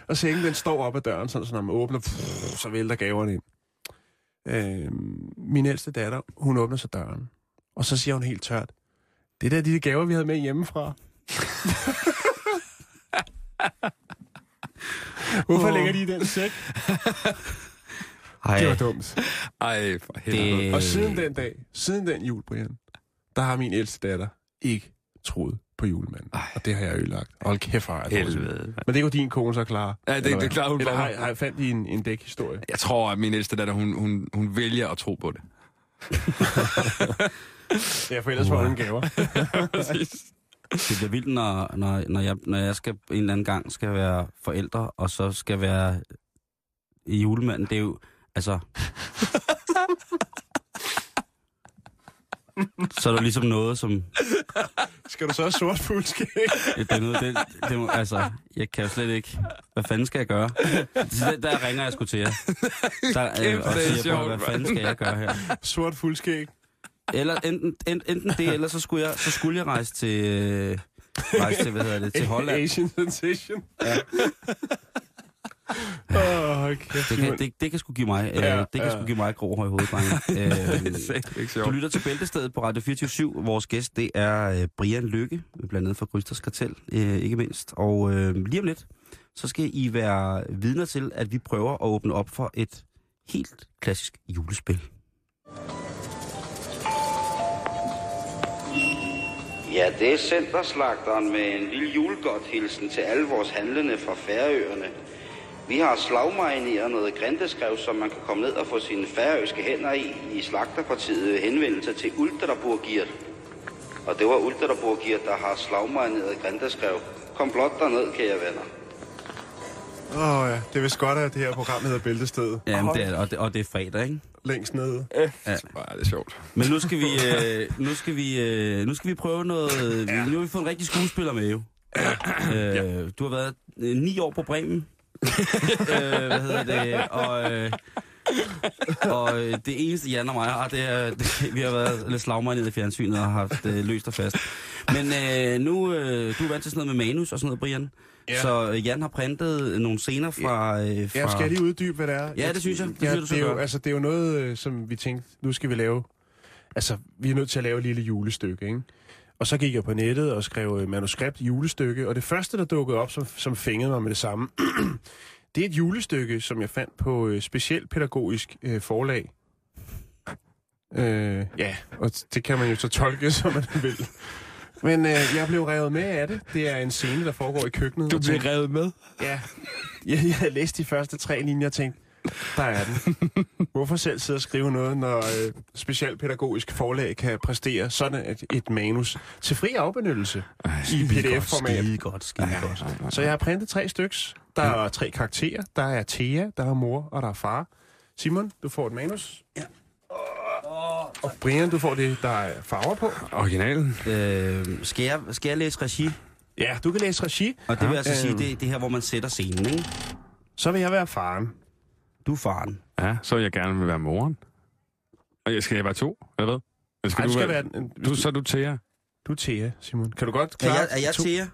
Og sengen, den står op ad døren, sådan, så når man åbner, pff, så vælter gaverne ind. Øh, min ældste datter, hun åbner så døren. Og så siger hun helt tørt, det der er de gaver, vi havde med hjemmefra. Hvorfor lægger de i den sæk? Ej, Det var dumt. Ej, for helvede. det, Og siden den dag, siden den jul, Brian, der har min ældste datter ikke troet på julemanden. Ej. Og det har jeg ødelagt. Hold kæft, har jeg. Helvede. Men det kunne din kone så klare. Ja, det- det hvad? klarer hun Eller har, har jeg fandt i en, en dækhistorie? Jeg tror, at min ældste datter, hun, hun, hun vælger at tro på det. Ja, for ellers får hun gaver. Det bliver vildt, når, når, når, jeg, når jeg skal en eller anden gang skal være forældre, og så skal være i julemanden. Det er jo, altså... så er der ligesom noget, som... Skal du så have sort fuldskæg? Det er noget, det, det må, altså, jeg kan jo slet ikke... Hvad fanden skal jeg gøre? Så der, der ringer jeg sgu til jer. Der, Kæft, og det er siger, sjovt, hvad fanden skal jeg gøre her? Sort fuldskæg. Eller enten, enten, enten det, eller så skulle jeg, så skulle jeg rejse til... Øh, rejse til, hvad hedder det, til Holland. Asian sensation. Ja. Oh, okay. Det kan, det, det kan sgu give mig, øh, Ja, det kan ja. sgu give mig grå høj hoved, drenge. Øh, du lytter til Bæltestedet på Radio 24 Vores gæst, det er øh, Brian Lykke, blandt andet fra Krysters Kartel, øh, ikke mindst. Og øh, lige om lidt, så skal I være vidner til, at vi prøver at åbne op for et helt klassisk julespil. Ja, det er Centerslagteren med en lille julegodt hilsen til alle vores handlende fra Færøerne. Vi har slagmarineret noget grindeskrev, som man kan komme ned og få sine færøske hænder i i slagterpartiet henvendelse til Ultraburgiert. Og det var Ultraburgiert, der har slagmarineret grindeskrev. Kom blot derned, kære venner. Åh oh, ja, det er vist godt, at det her program hedder Bæltestedet. Jamen, det er, og, det, og det er fredag, ikke? Længst nede. Ja, det er sjovt. Men nu skal vi, øh, nu skal vi, øh, nu skal vi prøve noget... Ja. Nu har vi fået en rigtig skuespiller med, jo. Øh, du har været øh, ni år på Bremen. øh, hvad hedder det? Og, øh, og øh, det eneste, Jan og mig har, det er, det, vi har været lidt slagmejnet i fjernsynet og har haft øh, løst og fast. Men øh, nu, øh, du er vant til sådan noget med manus og sådan noget, Brian. Ja. Så øh, Jan har printet nogle scener fra... Øh, fra Ja, skal jeg lige uddybe, hvad det er? Ja, det synes jeg. Det ja, synes det, er jo, altså, det er jo noget, øh, som vi tænkte, nu skal vi lave... Altså, vi er nødt til at lave et lille julestykke, ikke? Og så gik jeg på nettet og skrev øh, manuskript julestykke, og det første, der dukkede op, som, som fængede mig med det samme, det er et julestykke, som jeg fandt på øh, specielt pædagogisk øh, forlag. Øh, ja, og det kan man jo så tolke, som man vil. Men øh, jeg blev revet med af det. Det er en scene, der foregår i køkkenet. Du bliver tænkte, revet med. Ja, jeg, jeg havde læst de første tre linjer og tænkte, der er den. Hvorfor selv sidde og skrive noget, når øh, specialpædagogisk forlag kan præstere sådan et, et manus til fri afbenyttelse i pdf-format? Skide godt, skide godt. Så jeg har printet tre styks. Der er tre karakterer. Der er Thea, der er mor, og der er far. Simon, du får et manus. Ja. Og Brian, du får det, der er farver på. Originalen. Øh, skal, jeg, skal jeg læse regi? Ja, du kan læse regi. Og det vil altså Øh, sige, det, det her, hvor man sætter scenen, ikke? Så vil jeg være faren. Du er faren. Ja, så vil jeg gerne vil være moren. Og jeg skal jeg være to, eller hvad? Eller Ej, du skal være... være... Du, så er du Thea. du er Thea, Simon. Kan du godt Er klare... jeg, er jeg Thea?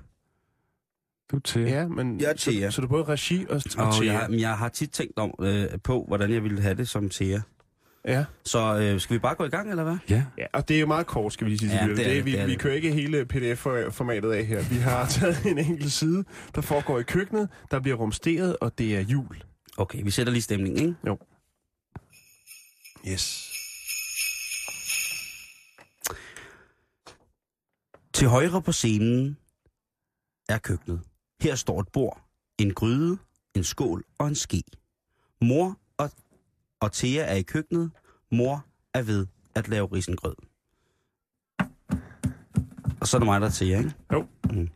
Du er Thea. Ja, men... Jeg er Thea. Så, så du er både regi og, og Og jeg, men jeg har tit tænkt om, øh, på, hvordan jeg ville have det som Thea. Ja. Så øh, skal vi bare gå i gang, eller hvad? Ja. ja, og det er jo meget kort, skal vi lige sige. Ja, til det er det, vi, det er vi kører ikke hele pdf-formatet af her. Vi har taget en enkelt side, der foregår i køkkenet, der bliver rumsteret, og det er jul. Okay, vi sætter lige stemningen, ikke? Jo. Yes. Til højre på scenen er køkkenet. Her står et bord, en gryde, en skål og en ske. Mor og, og Thea er i køkkenet. Mor er ved at lave risengrød. Og så er det mig, der er Thea, ikke? Jo. Mm.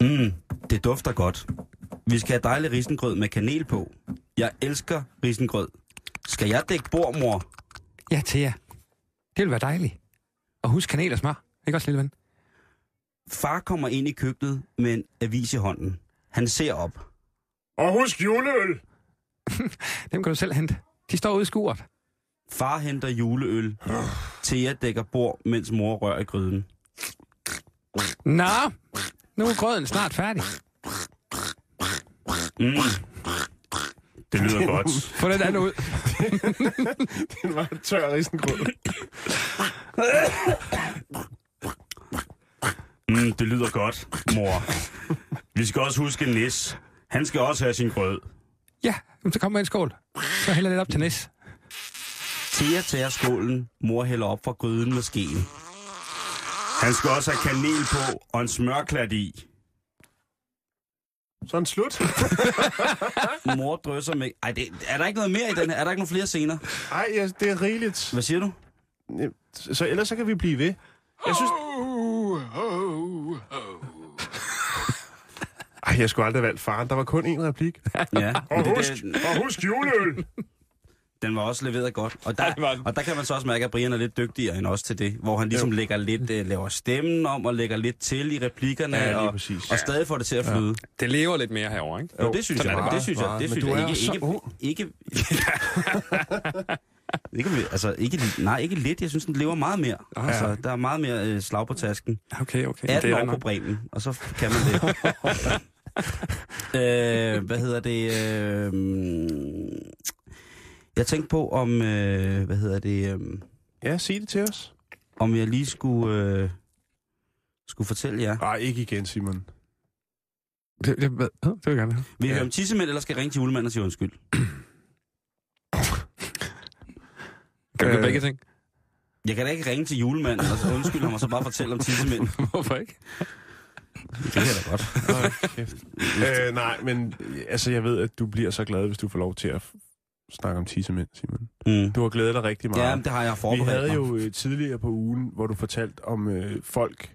Mm, det dufter godt. Vi skal have dejlig risengrød med kanel på. Jeg elsker risengrød. Skal jeg dække bord, mor? Ja, Thea. Det vil være dejligt. Og husk kanel og smør. Ikke også, lille ven? Far kommer ind i køkkenet med en avis i hånden. Han ser op. Og husk juleøl! Dem kan du selv hente. De står ude i skuret. Far henter juleøl. Thea dækker bord, mens mor rører i gryden. Nå, nu er grøden snart færdig. Mm. Det lyder godt. Få den anden ud. Den var tør risengrød. Mm, det lyder godt, mor. Vi skal også huske Nis. Han skal også have sin grød. Ja, så kommer en skål. Så hælder lidt op til næs. Thea tager skålen. Mor hælder op fra gryden med skeen. Han skal også have kanel på og en smørklat i. Sådan slut. Mor drysser med... Ej, det, er der ikke noget mere i den her? Er der ikke nogen flere scener? Ej, ja, det er rigeligt. Hvad siger du? Så ellers så kan vi blive ved. Jeg synes... Ej, jeg skulle aldrig have valgt faren. Der var kun én replik. Ja. Og det, husk, det, og husk juleøl! den var også leveret godt. Og der, Ja, og der kan man så også mærke, at Brian er lidt dygtigere end os til det. Hvor han ligesom lægger lidt, uh, laver stemmen om og lægger lidt til i replikkerne. Ja, og, præcis. og stadig får det til at flyde. Det lever lidt mere herover, ikke? Jo, det synes sådan jeg. Det det. synes jeg. Det men synes du jeg. er Ikke, så ikke, ikke, ikke, altså, ikke, nej, ikke lidt. Jeg synes, den lever meget mere. Ah, Altså, der er meget mere øh, slag på tasken. Okay, okay. 18 det er år på nok. Bremen, og så kan man det. øh, hvad hedder det? Øh, jeg tænkte på, om, øh, hvad hedder det, øh, Ja, sig det til os. om jeg lige skulle, øh, skulle fortælle jer. Nej, ikke igen, Simon. Det, det, hvad? det vil jeg gerne have. Vil I Ja. høre om tissemænd, eller skal jeg ringe til julemanden og sige undskyld? Kan du gøre Øh. begge ting? Jeg kan da ikke ringe til julemanden og så undskylde ham og så bare fortælle om tissemænd. Hvorfor ikke? Det kan jeg da godt. Øh, nej, men altså, jeg ved, at du bliver så glad, hvis du får lov til at snakke om tissemænd, Simon. Mm. Du har glædet dig rigtig meget. Ja, det har jeg Vi forberedt havde mig. jo øh, tidligere på ugen, hvor du fortalte om øh, folk,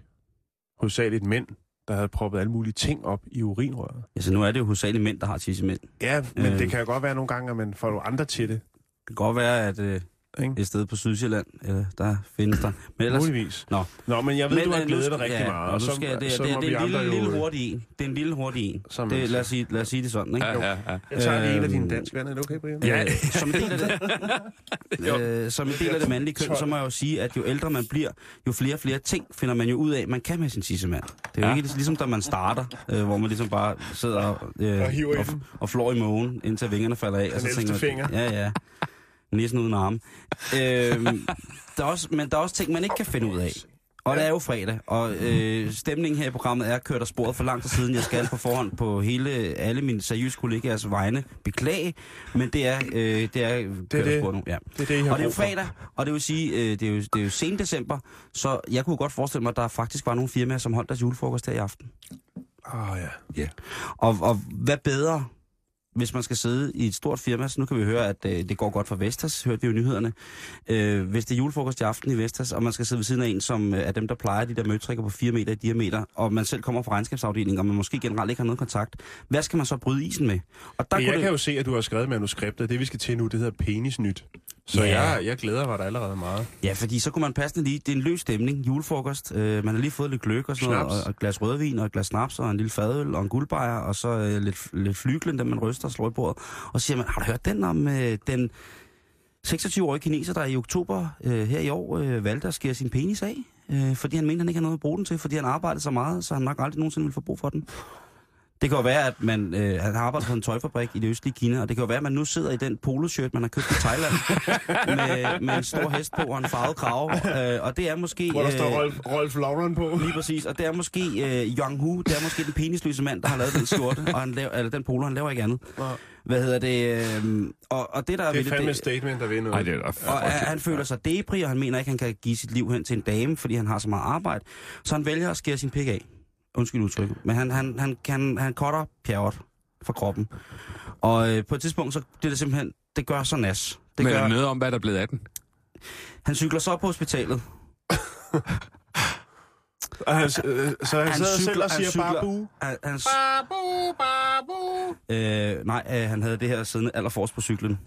hovedsageligt mænd, der havde proppet alle mulige ting op i urinrøret. Altså, nu er det jo hovedsageligt mænd, der har tissemænd. Ja, men Øh. øh. det kan jo godt være nogle gange, at man får nogle andre til det. Det kan godt være, at øh, Ikke? et sted på Sydsjælland, eller der findes der. Men ellers, Muligvis. Nå. Nå, men jeg ved, men, du har øh, glædet dig rigtig ja, meget. Og så, skal, det, så det, det, vi er en lille, lille øh, hurtig en. Det er en lille hurtig en. Som Det, lad, os sige, lad os sige det sådan, ikke? Ja, ja, ja. Jeg tager lige en af Øhm, dine danske venner. Er det okay, Brian? Ja. Øh, som, en del af det, øh, som en del af det mandlige køn, så må jeg jo sige, at jo ældre man bliver, jo flere og flere ting finder man jo ud af, man kan med sin tissemand. Det er jo Ja. ikke ligesom, da man starter, øh, hvor man ligesom bare sidder og, øh, Og og, og flår i mågen, indtil vingerne falder af. Den ældste man, finger. Ja, ja. Næsten uden arme. øhm, der er også, men der er også ting, man ikke kan finde ud af. Og det er jo fredag, og øh, stemningen her i programmet er kørt af sporet for lang tid siden. Jeg skal på forhånd på hele alle mine seriøse kollegaers vegne beklage, men det er, øh, det er kørt af det. sporet nu. Ja. Det er det, Og det er jo fredag, og det vil sige, øh, det, er jo, det er jo sen december, så jeg kunne godt forestille mig, at der faktisk var nogle firmaer, som holdt deres julefrokost her i aften. Åh, oh, ja. Og, og hvad bedre, hvis man skal sidde i et stort firma, så nu kan vi høre, at øh, det går godt for Vestas, hørte vi jo nyhederne. Øh, hvis det er julefrokost i aften i Vestas, og man skal sidde ved siden af en, som øh, er dem, der plejer de der møtrikker på 4 meter i diameter, og man selv kommer fra regnskabsafdelingen, og man måske generelt ikke har noget kontakt, hvad skal man så bryde isen med? Og der Men kunne jeg det, kan jo se, at du har skrevet manuskriptet. Det, vi skal til nu, det hedder Penisnyt. Så Ja. jeg, jeg glæder mig da allerede meget. Ja, fordi så kunne man passende lige, det er en løs stemning, julefrokost, øh, man har lige fået lidt gløk og sådan noget, Snaps. og, og et glas rødvin, og et glas snaps, og en lille fadøl, og en guldbejer, og så øh, lidt, lidt flyglen, den man ryster og slår i bordet. Og så siger man, har du hørt den om øh, den 26-årige kineser, der i oktober øh, her i år øh, valgte at skære sin penis af? Øh, fordi han mente, han ikke havde noget at bruge den til, fordi han arbejdede så meget, så han nok aldrig nogensinde ville få brug for den. Det kan jo være, at man øh, han har arbejdet på en tøjfabrik i det østlige Kina, og det kan jo være, at man nu sidder i den poloshirt, man har købt i Thailand, med, med en stor hest på og en farvet krav. Øh, og det er måske... Hvor der står øh, Rolf, Rolf Lauren på. Lige præcis, og det er måske øh, Young Hu, det er måske den penisløse mand, der har lavet den skjorte, og han laver, eller den polo, han laver ikke andet. Hvad hedder det? Øh, og, og det der Det er fandme et statement, der vil noget. Nej, det er da og han, han føler sig depri, og han mener ikke, han kan give sit liv hen til en dame, fordi han har så meget arbejde. Så han vælger at skære sin pik af. Undskyld udtrykket. Men han, han, han, han, han cutter pjerret fra kroppen. Og øh, på et tidspunkt, så det er det simpelthen, det gør så nas. Det Men er gør, noget om, hvad der er blevet af den? han cykler så op på hospitalet. Og han, øh, så han, Han sidder selv cykler- og han siger cykler- bare bu. Han, han, Babu, babu. øh, nej, øh, han havde det her siddende allerforrest på cyklen.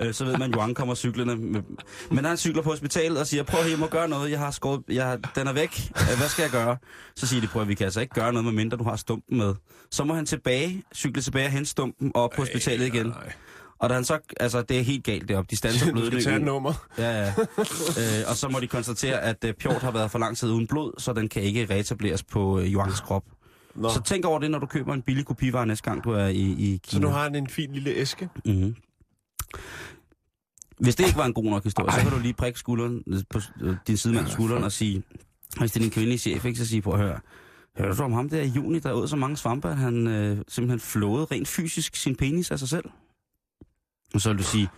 Øh, så ved man, at Johan kommer cyklerne. Med, men han cykler på hospitalet og siger, prøv at jeg må gøre noget, jeg har skåret, jeg, den er væk, Øh, hvad skal jeg gøre? Så siger de, prøv at vi kan altså ikke gøre noget, medmindre du har stumpen med. Så må han tilbage, cykle tilbage og hente stumpen op på hospitalet igen. Nej. Og da han så, altså det er helt galt deroppe, de standser Du skal tage nummer. Ja, ja. øh, og så må de konstatere, at øh, Pjort har været for lang tid uden blod, så den kan ikke reetableres på øh, Johans krop. Nå. Så tænk over det, når du køber en billig kopivare næste gang, du er i, i Kina. Så nu har han en fin lille æske. Mm-hmm. Hvis det ikke var en god nok historie, så kan du lige prikke skulderen, på øh, din sidemands skulderen og sige, hvis det er din kvindelige chef, ikke, så sige på at høre, hører du om ham der i juni, der åd så mange svampe, at han øh, simpelthen flåede rent fysisk sin penis af sig selv? Og så vil du sige,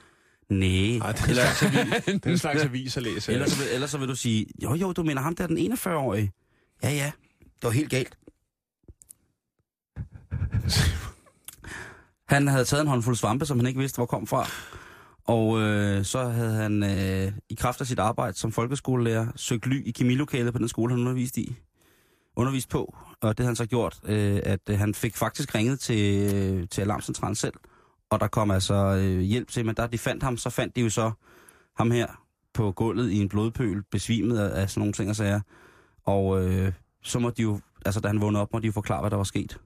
nej. Ej, det er en slags avis, det er en slags avis at læse. Ellers, så vil, ellers så vil du sige, jo jo, du mener ham der, den 41-årige. Ja ja, det var helt galt. Han havde taget en håndfuld svampe, som han ikke vidste, hvor kom fra. Og øh, så havde han øh, i kraft af sit arbejde som folkeskolelærer søgt ly i kemilokalet på den skole, han undervist i. Undervist på. Og det havde han så gjort, øh, at øh, han fik faktisk ringet til, øh, til alarmcentralen selv. Og der kom altså øh, hjælp til, men da de fandt ham, så fandt de jo så ham her på gulvet i en blodpøl, besvimet af, af sådan nogle ting og sager. Og øh, så må de jo, altså da han vågnede op, måtte de jo forklare, hvad der var sket.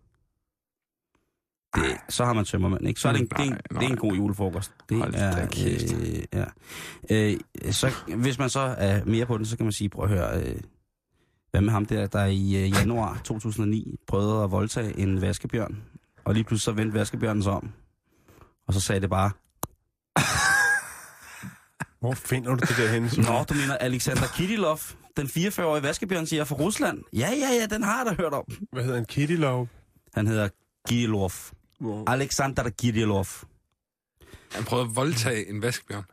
Det, så har man tømmermand, ikke? Så er det en, det er en, Nej, det er en god julefrokost. Det Hold er, kæft. øh, ja. øh, så, hvis man så er mere på den, så kan man sige, prøv at høre, øh, hvad med ham der, der i øh, januar 2009 prøvede at voldtage en vaskebjørn, og lige pludselig så vendte vaskebjørnen sig om, og så sagde det bare, Hvor finder du det der henne? Nå, du mener Alexander Kirilov, den 44-årige vaskebjørn, siger fra Rusland. Ja, ja, ja, den har jeg da hørt om. Hvad hedder kitty love? Han hedder Kirilov. Alexander Kirilov. Han prøvede at voldtage en vaskebjørn.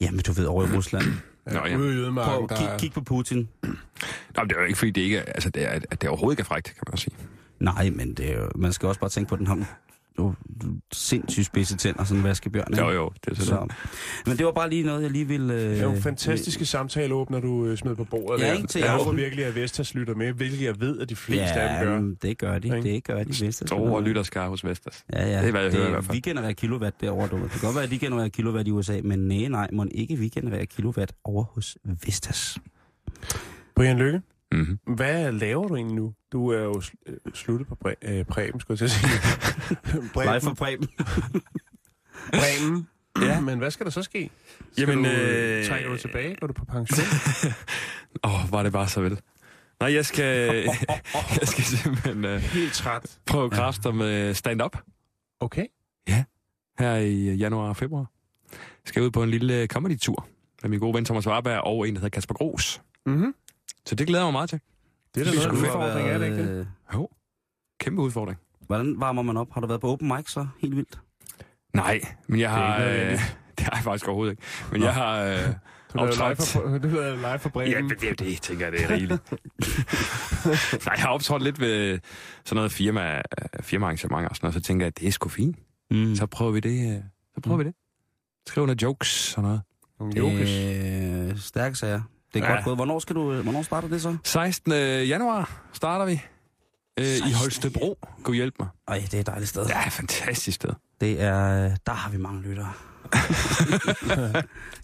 Jamen, du ved, over i Rusland. Nå, ja. Prøv, der kig, kig på Putin. Nå, men det er jo ikke, fordi det ikke er, altså, det er, at det overhovedet ikke er frækt, kan man sige. Nej, men det er jo, man skal også bare tænke på den ham. Du, du sindssygt spidse tænder, sådan en vaskebjørn. ikke? Jo, jo, det er så, Så. Men det var bare lige noget, jeg lige ville... Øh, Det er jo fantastiske samtaleåbner, du øh, smed på bordet. Ja, ikke til jeg håber virkelig, at Vestas lytter med, hvilket jeg ved, at de fleste af dem gør. Ja, det gør de. Ikke? Det gør de. Vidste, Store lytterskare hos Vestas. Ja, ja. Det er, hvad jeg hører i hvert fald. Vi genererer kilowatt derovre, du. Det kan godt være, at de genererer kilowatt i USA, men nej, nej, må ikke vi genererer kilowatt over hos Vestas. Brian Lykke, Mm-hmm. hvad laver du egentlig nu? Du er jo sl- øh, sluttet på præ- øh, Preben, skulle jeg til at sige. Preben. for Preben. Bremen. Ja, men hvad skal der så ske? Skal Jamen, du, øh, trækker du tilbage? Går du på pension? Åh, oh, var det bare så vel. Nej, jeg skal, jeg skal simpelthen uh, Helt træt. prøve kræfter med stand-up Okay. her i januar og februar. Jeg skal ud på en lille comedy-tur med min gode ven Thomas Warberg og en, der hedder Kasper Gros. Mm-hmm. Så det glæder jeg mig meget til. Det er da Det noget en udfordring, er det ikke det? øh, Jo, kæmpe udfordring. Hvordan varmer man op? Har du været på open mic så helt vildt? Nej, men jeg Det har... ikke øh, det har jeg faktisk overhovedet ikke. Men jeg har... Øh, Du lavede live for, Bremen. Ja, men det det, tænker jeg, det er rigeligt. Nej, jeg har optrådt lidt ved sådan noget firma, firmaarrangement og sådan noget, så tænker jeg, at det er sgu fint. Mm. Så prøver vi det. øh, Så prøver vi det. Skriv nogle jokes og noget. Nogle jokes. Øh, stærke sager. Det er Ja. godt gået. Hvornår, skal du, øh, hvornår starter det så? 16. januar starter vi. Øh, I 16. Holstebro. Gud hjælp mig. Ej, det er et dejligt sted. Ja, fantastisk sted. Det er... Der har vi mange lyttere.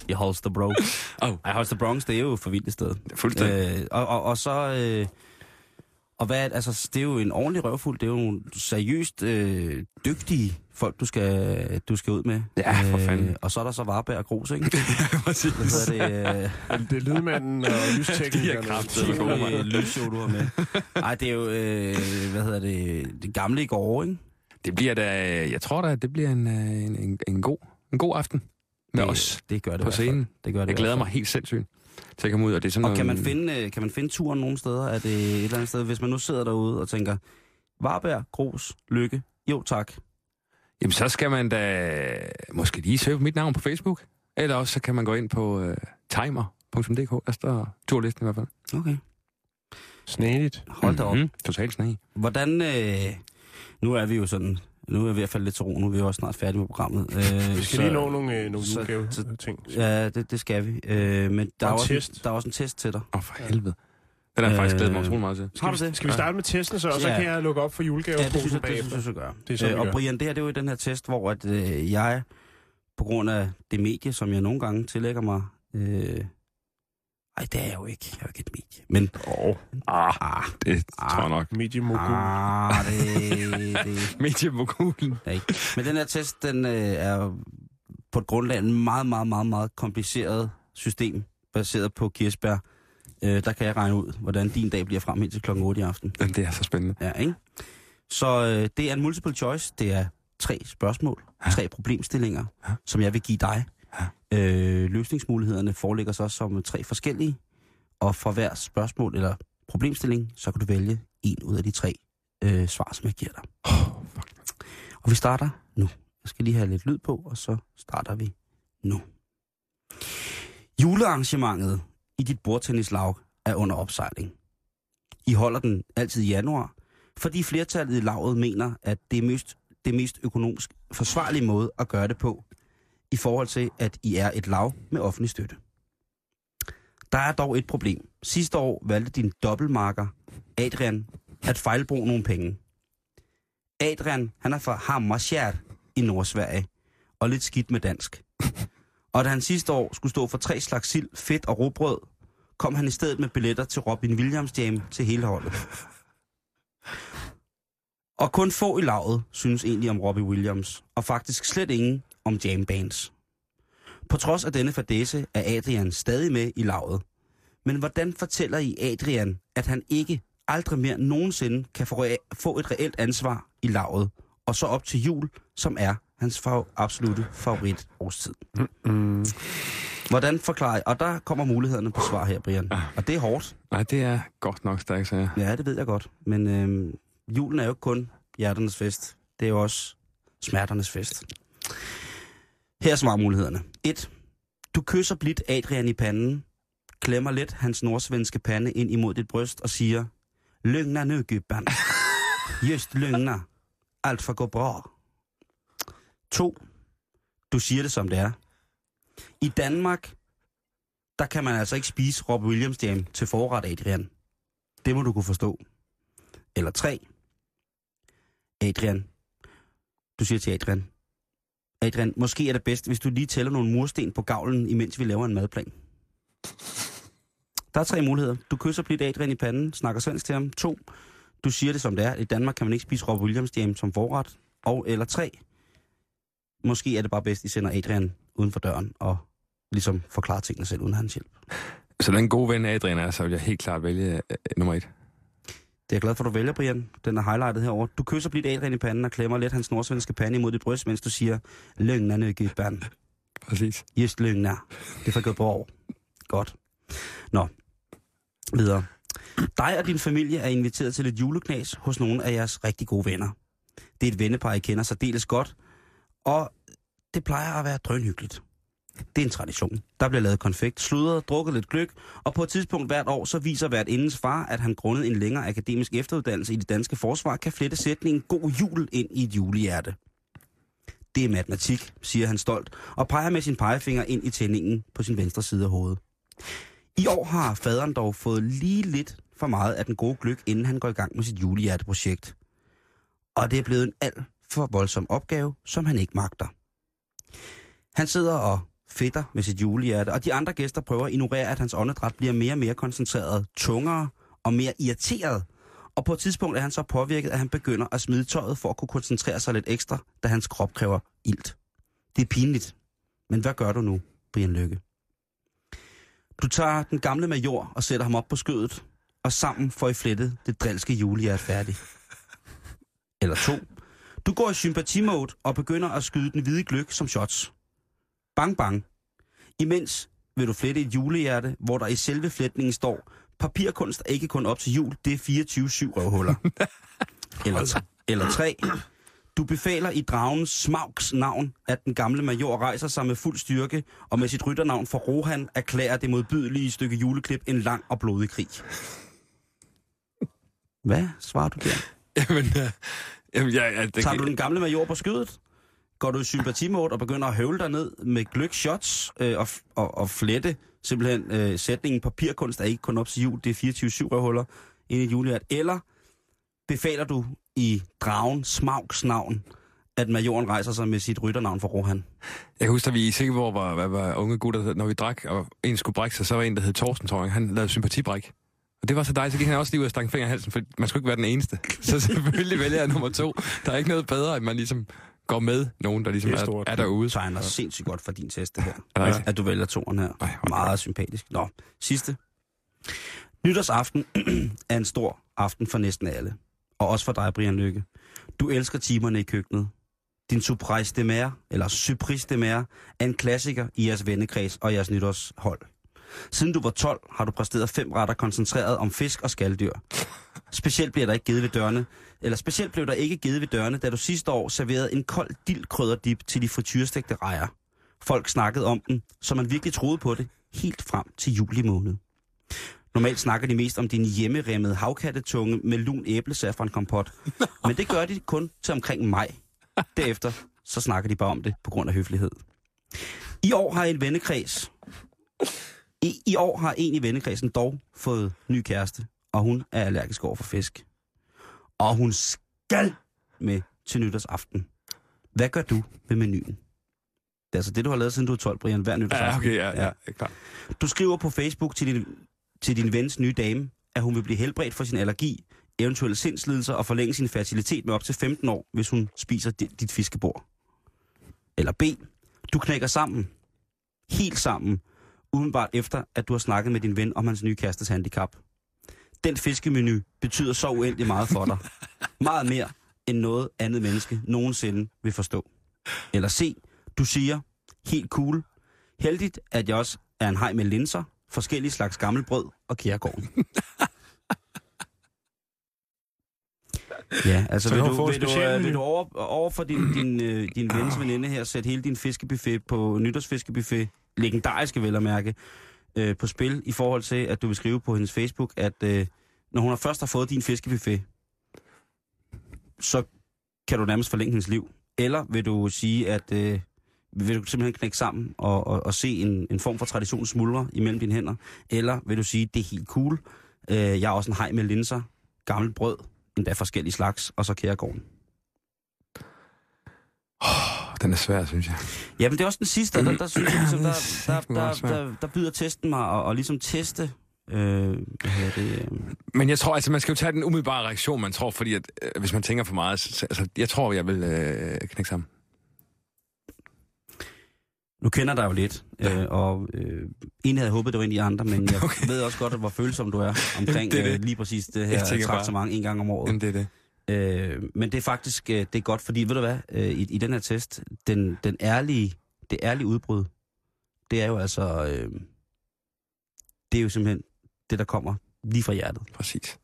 I Holstebro. Oh. Ej, Holstebronx, det er jo for vildt et sted. Det er fuldstændig. Øh, og, og, og så... Øh, og hvad, det? altså, det er jo en ordentlig røvfuld. Det er jo nogle seriøst øh, dygtige folk, du skal, du skal ud med. Øh, Ja, for fanden. Og så er der så Varberg og Gros, ikke? Præcis. Hvad hedder det? Øh, Det er lydmanden og lysteknikerne. De er gode, mand. øh, lysshow, du har med. Nej, det er jo, øh, hvad hedder det, det gamle i går, ikke? Det bliver da, jeg tror da, det bliver en, øh, en, en, en, god, en god aften med det, os det gør det på scenen. Det gør det Jeg glæder mig helt sindssygt til at komme ud, og det er sådan Og kan man, noget- finde, øh, kan man finde turen nogle steder? Er det et eller andet sted, hvis man nu sidder derude og tænker, Varberg, Gros, Lykke, jo tak. Jamen, så skal man da måske lige søge mit navn på Facebook. Eller også så kan man gå ind på uh, timer.dk. Der står turlisten i hvert fald. Okay. Snedigt. Hold da op. Mhm. Totalt snag. Hvordan, øh, nu er vi jo sådan, nu er vi i hvert fald lidt til ro, nu er vi jo også snart færdige med programmet. Øh, Vi skal lige nå nogle, øh, nogle så- udgave så- ting. Ja, det, det skal vi. Øh, men der er, også en, test. der er også en test til dig. Åh, oh, for helvede. Den har jeg faktisk Øh, glædet mig utrolig meget til. Du det? Skal vi starte med testen så, og så Ja. kan jeg lukke op for Ja, det synes jeg, det synes bagefter? jeg, så gør. Det er sådan, vi øh, og. Brian, det her det er jo den her test, hvor at, øh, jeg, på grund af det medie, som jeg nogle gange tillægger mig... Øh, ej, det er jeg jo ikke. Jeg er jo ikke et medie. Men... Åh, Ah, Ah, det Ah. tror jeg nok. mediemogul. ah det, det Mediemogulen. er ikke. Men den her test, den øh, er på et grundlag en meget, meget, meget, meget kompliceret system, baseret på kirsebær. Øh, der kan jeg regne ud, hvordan din dag bliver frem helt til klokken 8 i aften. Det er så spændende. Ja, ikke? Så øh, det er en multiple choice. Det er tre spørgsmål, ja. tre problemstillinger, ja. som jeg vil give dig. Øh, løsningsmulighederne foreligger så som tre forskellige, og for hver spørgsmål eller problemstilling, så kan du vælge en ud af de tre øh, svar, som jeg giver dig. Oh, fuck. Og vi starter nu. Jeg skal lige have lidt lyd på, og så starter vi nu. Julearrangementet i dit bordtennislag er under opsejling. I holder den altid i januar, fordi flertallet i laget mener, at det er mest, det mest økonomisk forsvarlige måde at gøre det på, i forhold til, at I er et lav med offentlig støtte. Der er dog et problem. Sidste år valgte din dobbeltmarker, Adrian, at fejlbruge nogle penge. Adrian, han er fra Hammersjært i Nordsverige, og lidt skidt med dansk. Og da han sidste år skulle stå for tre slags sild, fedt og råbrød, kom han i stedet med billetter til Robin Williams Jam til hele holdet. Og kun få i lavet synes egentlig om Robbie Williams, og faktisk slet ingen om jam bands. På trods af denne fadese er Adrian stadig med i lavet. Men hvordan fortæller I Adrian, at han ikke aldrig mere nogensinde kan få, et reelt ansvar i lavet, og så op til jul, som er hans fa- absolute favorit årstid? Mm. Hvordan forklarer I? Og der kommer mulighederne på svar her, Brian. Og det er hårdt. Nej, det er godt nok stærkt, jeg. Ja, det ved jeg godt. Men øhm, julen er jo ikke kun hjerternes fest. Det er jo også smerternes fest. Her er svarmulighederne. 1. Du kysser blidt Adrian i panden, klemmer let hans nordsvenske pande ind imod dit bryst og siger, Løgner nu, gubben. Just løgner. Alt for gå bra. 2. Du siger det som det er. I Danmark, der kan man altså ikke spise Rob Williams jam til forret, Adrian. Det må du kunne forstå. Eller 3. Adrian. Du siger til Adrian. Adrian, måske er det bedst, hvis du lige tæller nogle mursten på gavlen, imens vi laver en madplan. Der er tre muligheder. Du kysser blidt Adrian i panden, snakker svensk til ham. To, du siger det som det er. I Danmark kan man ikke spise Rob Williams jam som forret. Og eller tre, måske er det bare bedst, I sender Adrian uden for døren og ligesom forklarer tingene selv uden hans hjælp. Så den gode ven Adrian er, så vil jeg helt klart vælge øh, nummer et. Det er jeg glad for, at du vælger, Brian. Den er highlightet herover. Du kysser blidt Adrian i panden og klemmer let hans nordsvenske pande imod dit bryst, mens du siger, løgnen er gubben. Præcis. Just løgner. Det får gået bra. Godt. Nå, videre. Dig og din familie er inviteret til et juleknas hos nogle af jeres rigtig gode venner. Det er et vennepar, I kender særdeles godt, og det plejer at være drønhyggeligt. Det er en tradition. Der bliver lavet konfekt, sludret, drukket lidt gløk, og på et tidspunkt hvert år, så viser hvert indens far, at han grundet en længere akademisk efteruddannelse i det danske forsvar, kan flette sætningen god jul ind i et julehjerte. Det er matematik, siger han stolt, og peger med sin pegefinger ind i tændingen på sin venstre side af hovedet. I år har faderen dog fået lige lidt for meget af den gode gløk, inden han går i gang med sit julehjerteprojekt. Og det er blevet en alt for voldsom opgave, som han ikke magter. Han sidder og fætter med sit julehjerte, og de andre gæster prøver at ignorere, at hans åndedræt bliver mere og mere koncentreret, tungere og mere irriteret. Og på et tidspunkt er han så påvirket, at han begynder at smide tøjet for at kunne koncentrere sig lidt ekstra, da hans krop kræver ilt. Det er pinligt. Men hvad gør du nu, Brian Lykke? Du tager den gamle major og sætter ham op på skødet, og sammen får I flettet det drilske julehjert færdigt. Eller to. Du går i sympatimode og begynder at skyde den hvide gløk som shots. Bang bang. Imens vil du flette et julehjerte, hvor der i selve flætningen står, papirkunst er ikke kun op til jul, det er 24-7 røvhuller. eller, eller tre. Du befaler i dragens Smaugs navn, at den gamle major rejser sig med fuld styrke, og med sit rytternavn for Rohan erklærer det modbydelige stykke juleklip en lang og blodig krig. Hvad svarer du der? Jamen, øh, jamen ja, ja, det, Tager du den gamle major på skødet? Går du i sympatimode og begynder at høvle dig ned med gløk shots øh, og, og, og flette simpelthen øh, sætningen papirkunst er ikke kun op til jul, det er 24-7 røvhuller ind i et julehjert. Eller befaler du i dragen Smaugs navn, at majoren rejser sig med sit rytternavn for Rohan? Jeg kan huske, at vi i Silkeborg var, var, var unge gutter, når vi drak, og en skulle brække sig, så var en, der hed Thorsten, tror jeg. Han lavede sympatibræk. Og det var så dejligt, så gik han også lige ud og stak en finger i halsen, for man skulle ikke være den eneste. Så selvfølgelig vælger jeg nummer to. Der er ikke noget bedre, end man ligesom går med nogen, der ligesom Det er er, stort. er derude. Så han er sindssygt godt for din test, det her. Er det rigtigt? At du vælger toren her. Ej, hvor Meget sympatisk. Nå, sidste. Nytårsaften er en stor aften for næsten alle. Og også for dig, Brian Lykke. Du elsker timerne i køkkenet. Din surprise de mer, eller surprise de mer, er en klassiker i jeres vennekreds og jeres nytårshold. Siden du var 12, har du præsteret fem retter koncentreret om fisk og skalddyr. Specielt bliver der ikke givet ved dørene, eller specielt blev der ikke givet ved dørene, da du sidste år serverede en kold dildkrydderdip til de frityrstegte rejer. Folk snakkede om den, så man virkelig troede på det, helt frem til juli måned. Normalt snakker de mest om din hjemmeremmede havkattetunge med lun æblesafran kompot. Men det gør de kun til omkring maj. Derefter så snakker de bare om det på grund af høflighed. I år har en vennekreds. I, I år har en i vennekredsen dog fået ny kæreste, og hun er allergisk over for fisk. Og hun skal med til nytårsaften. Hvad gør du ved menuen? Det er altså det, du har lavet, siden du er 12, Brian, hver nytårsaften. Ja, okay, ja, ja, ja. klar. Du skriver på Facebook til din, til din vens nye dame, at hun vil blive helbredt for sin allergi, eventuelle sindslidelser og forlænge sin fertilitet med op til 15 år, hvis hun spiser dit, dit fiskebord. Eller B. Du knækker sammen. Helt sammen. Udenbart efter, at du har snakket med din ven om hans nye kærestes handicap. Den fiskemenu betyder så uendelig meget for dig. Meget mere, end noget andet menneske nogensinde vil forstå. Eller C. Du siger, helt cool. Heldigt, at jeg også er en hej med linser, forskellige slags gammelbrød og kærgården. Ja, altså Så vil du du, vil, du, specialmenu. øh, vil du over, over for din, din, øh, din vens veninde her sætte hele din fiskebuffet på nytårsfiskebuffet, legendariske vel at mærke, øh, på spil i forhold til, at du vil skrive på hendes Facebook, at øh, når hun har først har fået din fiskebuffet, så kan du nærmest forlænge hendes liv. Eller vil du sige, at øh, vil du simpelthen knække sammen og, og, og se en, en form for tradition smuldre imellem dine hænder? Eller vil du sige, det er helt cool, øh, jeg er også en hej med linser, gammelt brød, endda forskellige slags, og så kærgården. Den er svær, synes jeg. Jamen, det er også den sidste, og der, der, synes jeg, ligesom, der, der, der, der, der byder testen mig at, at ligesom teste, øh, det, øh, Men jeg tror, altså, man skal jo tage den umiddelbare reaktion, man tror, fordi at, øh, hvis man tænker for meget, så, så- altså, jeg tror, jeg vil øh, knække sammen. Nu kender dig jo lidt, øh, og øh, en havde håbet, det var en af de andre, men jeg okay. ved også godt, hvor følsom du er omkring Det er det. Øh, lige præcis det her traktement en gang om året. Jamen, det er det. Øh, men det er faktisk øh, det er godt, fordi ved du hvad, øh, i, i den her test, den, den ærlige, det ærlige udbrud, det er jo altså, øh, det er jo simpelthen det, der kommer lige fra hjertet. Præcis.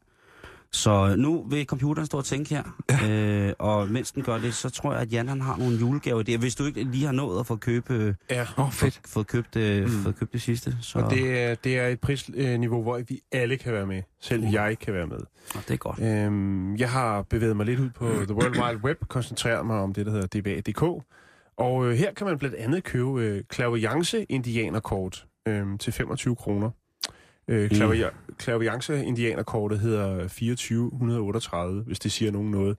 Så nu vil computeren stå og tænke her, øh, og mens den gør det, så tror jeg, at Jan han har nogle julegaver. Det er, hvis du ikke lige har nået at få købe, Ja. Oh, fedt. fået købt, øh, Mm. fået købt det sidste. Så Og det er, det er et prisniveau, hvor vi alle kan være med. Selv jeg kan være med. og det er godt. Øhm, jeg har bevæget mig lidt ud på The World Wide Web, koncentreret mig om det, der hedder DBA.dk. Og øh, her kan man blandt andet købe øh, Clairvoyance indianerkort øh, til 25 kroner. Øh, Clairvoy- Clairvoyance indianerkortet hedder 2438, hvis det siger nogen noget.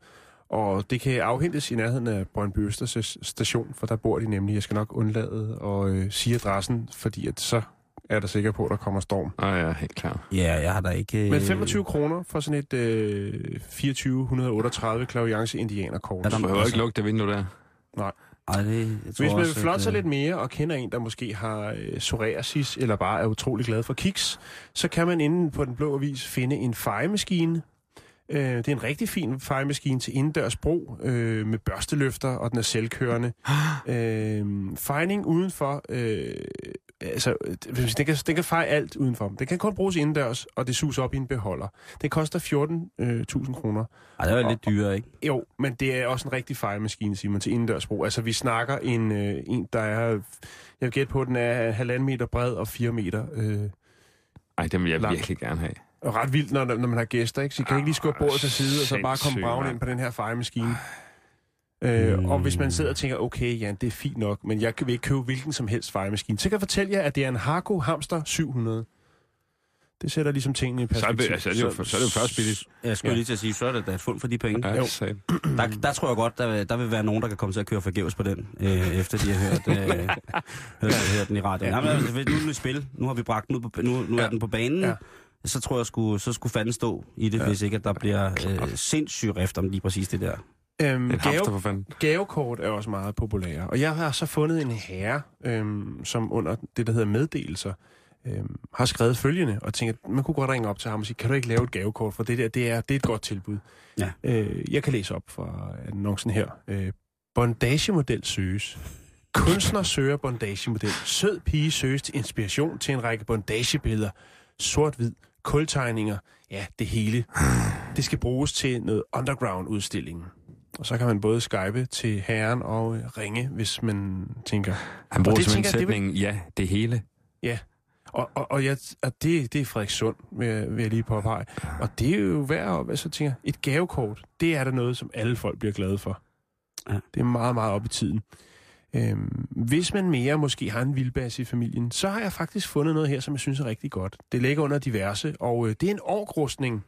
Og det kan afhentes i nærheden af Brøndby Østers station, for der bor de nemlig. Jeg skal nok undlade at øh, sige adressen, fordi at så er der sikker på, at der kommer storm. Ah, ja, helt klar. Ja, jeg har da ikke... øh, Men 25 kroner for sådan et øh, 2438 Clairvoyance indianerkort. Er Du der- behøver altså- ikke lukke det vindue der. Ej, det, jeg tror Hvis man vil også, flotte at, sig øh, lidt mere og kender en, der måske har øh, psoriasis eller bare er utrolig glad for kiks, så kan man inde på den blå avis finde en fejemaskine. Øh, det er en rigtig fin fejemaskine til indendørs brug øh, med børsteløfter, og den er selvkørende. øh, fejning udenfor, øh, altså, øh, den kan, den kan feje alt udenfor. Den kan kun bruges indendørs, og det suser op i en beholder. Det koster 14.000 kroner. Ej, det var lidt dyrere, ikke? Jo, men det er også en rigtig fejemaskine, Simon, til indendørs brug. Altså, vi snakker en, øh, en der er... Jeg vil gætte på, at den er halvanden meter bred og 4 meter. Øh, Ej, det vil jeg Langt. virkelig gerne have. og ret vildt, når, når man har gæster, ikke? Så I kan ikke lige skubbe bordet til side, og så bare komme braven ind på den her fejemaskine. Øh, Mm. og hvis man sidder og tænker, okay, Jan, det er fint nok, men jeg vil ikke købe hvilken som helst fejemaskine, så kan jeg fortælle jer, at det er en Harco Hamster 700. Det sætter ligesom tingene i Så er, perspektiv. det, altså, så, er det jo, så er det jo først billigt. Jeg skulle Ja. ja. lige til at sige, så er det da et fund for de penge. Ja, Jo. Der, der tror jeg godt, der, der vil være nogen, der kan komme til at køre forgæves på den, øh, efter de har hørt, øh, hørt, hørt den i radioen. Ja. men, nu er den i spil. Nu har vi bragt den ud på, nu, nu Ja. er den på banen. Ja. Ja. Så tror jeg, skulle, så skulle fanden stå i det, Ja. ja. hvis ikke at der bliver øh, sindssyg rift om lige præcis det der. Øhm, En gave, hamster for fanden. Gavekort er også meget populære, og jeg har så fundet en herre, øhm, som under det, der hedder meddelelser, øh, har skrevet følgende, og tænker, at man kunne godt ringe op til ham og sige, kan du ikke lave et gavekort, for det der, det er, det er et godt tilbud. Ja. Øh, jeg kan læse op fra annoncen her. Øh, bondagemodel søges. Kunstner søger bondagemodel. Sød pige søges til inspiration til en række bondagebilleder. Sort-hvid, kultegninger, ja, det hele. Det skal bruges til noget underground-udstilling. Og så kan man både skype til herren og øh, ringe, hvis man tænker... Han bruger simpelthen tænker jeg, det vil- ja, det hele. Og, og, og, jeg, og det, det er Frederikssund, vil jeg, vil jeg lige påpege. Og det er jo værd op, altså tænker, jeg, et gavekort, det er da noget, som alle folk bliver glade for. Ja. Det er meget, meget op i tiden. Øhm, hvis man mere måske har en vildbas i familien, så har jeg faktisk fundet noget her, som jeg synes er rigtig godt. Det ligger under diverse, og øh, det er en orkrustning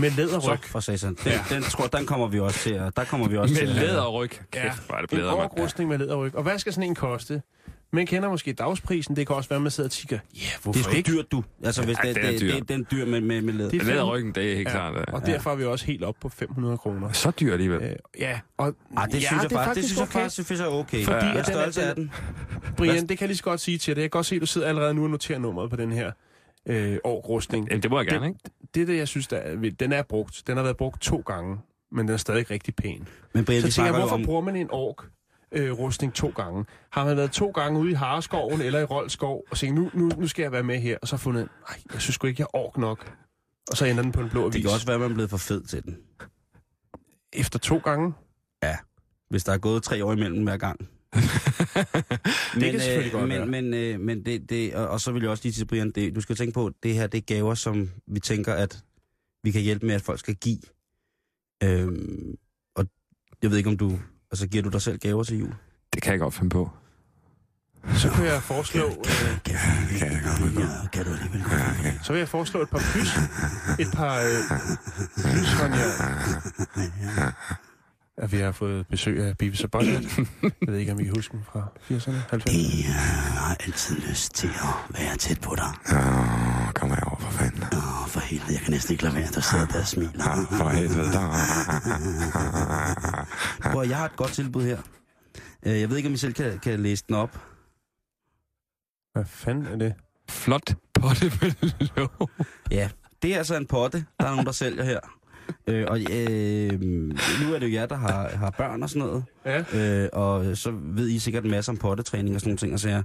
med Så læderryg. for satan. Den, ja. den, tror, den kommer vi også til. Der kommer vi også Med til. læderryg. Kæft, Ja, hvor er det En blæder, mand. orkrustning med læderryg. Og hvad skal sådan en koste? Man kender måske dagsprisen. Det kan også være, at man sidder og tænker, ja, yeah, hvorfor Det er sgu ikke? dyrt, du. Altså, hvis Ja, det, det er det, dyrt. det, den dyr med, med, med. Det er fem- Læderryggen, det er helt klart. øh, Og derfor er vi også helt op på 500 kroner. Så dyr alligevel. Øh, ja, og Ej, det, ja, synes jeg det faktisk, det synes jeg okay. faktisk er okay. Fordi Hvad at den er- er den? Brian, det kan jeg lige så godt sige til dig. Jeg kan godt se, at du sidder allerede nu og noterer nummeret på den her øh, årgrustning. Jamen, det må jeg gerne, ikke? Det er det, jeg synes, der er, den er brugt. Den har været brugt to gange, men den er stadig rigtig pæn. Men Brian, Så tænker jeg, hvorfor om... bruger man en ork? Øh, rustning to gange. Har man været to gange ude i Hareskoven eller i Roldskov og tænkt, nu, nu, nu skal jeg være med her, og så fundet, nej, jeg synes sgu ikke, jeg er ork nok. Og så ender den på en blå avis. Det kan også være, at man er blevet for fed til den. Efter to gange. Hvis der er gået tre år imellem hver gang. Det kan selvfølgelig godt men, være. men, øh, men det, det, og, og så vil jeg også lige til Brian, det, du skal tænke på, det her det er gaver, som vi tænker, at vi kan hjælpe med, at folk skal give. Øhm, og jeg ved ikke, om du... Altså, giver du dig selv gaver til jul? Det kan jeg godt finde på. Så kan jeg foreslå, øh, Kan, kan jeg godt ja, kan du alligevel godt. så vil jeg foreslå et par pys. Et par øh, pyshåndjern. Ja, vi har fået besøg af og Butthead. Jeg ved ikke, om I kan huske dem fra 80'erne, 90'erne. Jeg har altid lyst til at være tæt på dig. Åh, kom herover for fanden. Åh, for helvede, jeg kan næsten ikke lade være, der sidder der og smiler. For helvede. Prøv, jeg har et godt tilbud her. Øh, Jeg ved ikke, om I selv kan, kan læse den op. Hvad fanden er det? Flot potte med. Ja, det er altså en potte, der er nogen, der sælger her. Øh, og øh, nu er det jo jer, der har, har børn og sådan noget. Ja. Øh, og så ved I sikkert en masse om pottetræning og sådan nogle ting. Og sager.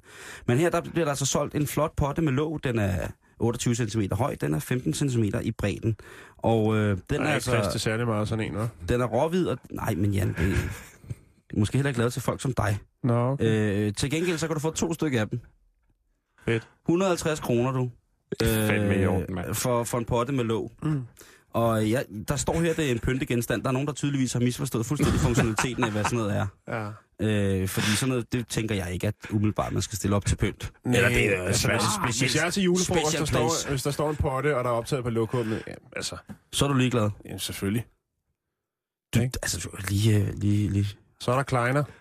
Men her der bliver der altså solgt en flot potte med låg. Den er 28 cm høj, den er 15 cm i bredden. Og øh, den, er er ikke plads til altså, særlig meget sådan en, hva'? den er råhvid. Og, nej, men Jan, det er måske heller ikke lavet til folk som dig. Nå, okay. Øh, til gengæld så kan du få to stykker af dem. Fedt. 150 kroner, du. Øh, Fandme i orden, mand. for, for en potte med låg. Mm. Og ja, der står her, det er en pyntegenstand. Der er nogen, der tydeligvis har misforstået fuldstændig funktionaliteten af, hvad sådan noget er. Ja. Øh, fordi sådan noget, det tænker jeg ikke, at umiddelbart man skal stille op til pynt. Eller det er altså, altså, specielt- hvis jeg er til julefrokost, der står, hvis der står en potte, og der er optaget på lokummet, ja, altså, Så er du ligeglad. ja, selvfølgelig. Du, altså, er lige, øh, lige, lige. Så er der kleiner.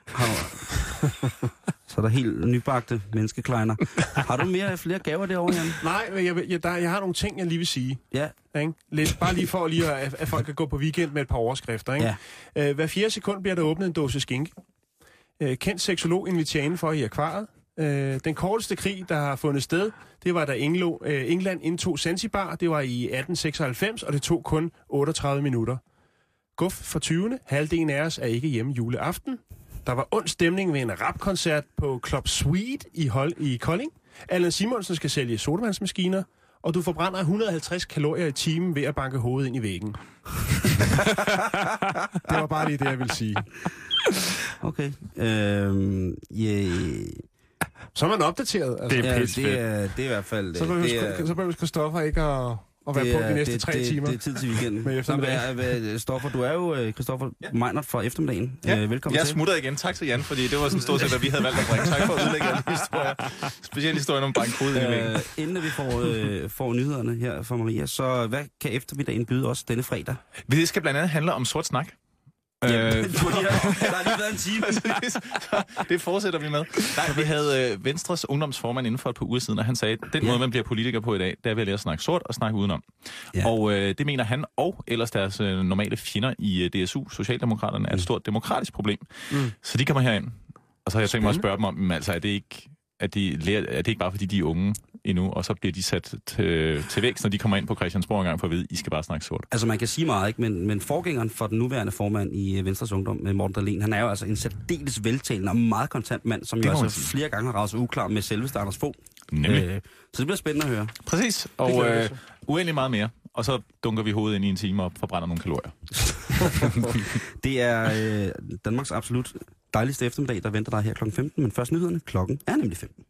Så er der helt nybagte menneskekleiner. Har du mere flere gaver derovre, Jan? Nej, men jeg, jeg, der, jeg har nogle ting, jeg lige vil sige. Ja. Ikke? Lidt, bare lige for lige at, at folk kan gå på weekend med et par overskrifter. Ikke? Ja. Øh, hver fjerde sekund bliver der åbnet en dåse skinke. Øh, kendt seksolog inviterer indenfor i akvariet. Øh, den korteste krig, der har fundet sted, det var da Englo, øh, England indtog Zanzibar. Det var i 1896, og det tog kun 38 minutter. Guf for 20. Halvdelen af os er ikke hjemme juleaften. Der var ond stemning ved en rapkoncert på Club Sweet i, Hol- i Kolding. Allan Simonsen skal sælge sodavandsmaskiner, og du forbrænder 150 kalorier i timen ved at banke hovedet ind i væggen. det var bare lige det, jeg ville sige. Okay. Øhm, yeah. Så er man opdateret. Altså. Det er ja, det, er, det er i hvert fald... Så det behøver, er, så behøver Christoffer ikke at, at være det på de er- næste det, tre det, timer. Det er tid til weekenden. Med. Nå, hvad, hvad, Stoffer, du er jo øh, Christoffer ja. Meinert fra eftermiddagen. Ja, Øh, velkommen jeg til. smutter igen. Tak til Jan, fordi det var sådan stort set, hvad vi havde valgt at bringe. Tak for at udlægge alle historier. Specielt historien om bankrud i væggen. Øh, inden vi får, øh, får nyhederne her fra Maria, så hvad kan eftermiddagen byde os denne fredag? Det skal blandt andet handle om sort snak. Ja, Øh, fordi der, der har lige været en time. Præcis. det fortsætter vi med. Nej, vi havde øh, Venstres ungdomsformand inden for et par uger siden, og han sagde, at den Ja. måde, man bliver politiker på i dag, det er ved at lære at snakke sort og snakke udenom. Ja. Og øh, det mener han, og ellers deres øh, normale fjender i øh, DSU, Socialdemokraterne, er et stort demokratisk problem. Mm. Så de kommer herind. Og så har jeg tænkt mig at spørge dem om, altså, er det ikke... at, de lærer, at det ikke bare er, fordi de er unge endnu, og så bliver de sat til, til vækst, når de kommer ind på Christiansborg en gang for at vide, I skal bare snakke sort. Altså man kan sige meget, ikke? Men, men forgængeren for den nuværende formand i øh, Venstres Ungdom, med Morten Dahlin, han er jo altså en særdeles veltalende og meget kontant mand, som Det jo altså sige. flere gange har ravet uklar med selveste Anders Fogh. Nemlig. Øh, så det bliver spændende at høre. Præcis, og øh, uendelig meget mere. Og så dunker vi hovedet ind i en time og forbrænder nogle kalorier. Det er øh, Danmarks absolut dejligste eftermiddag, der venter dig her kl. 15, men først nyhederne. Klokken er nemlig 15.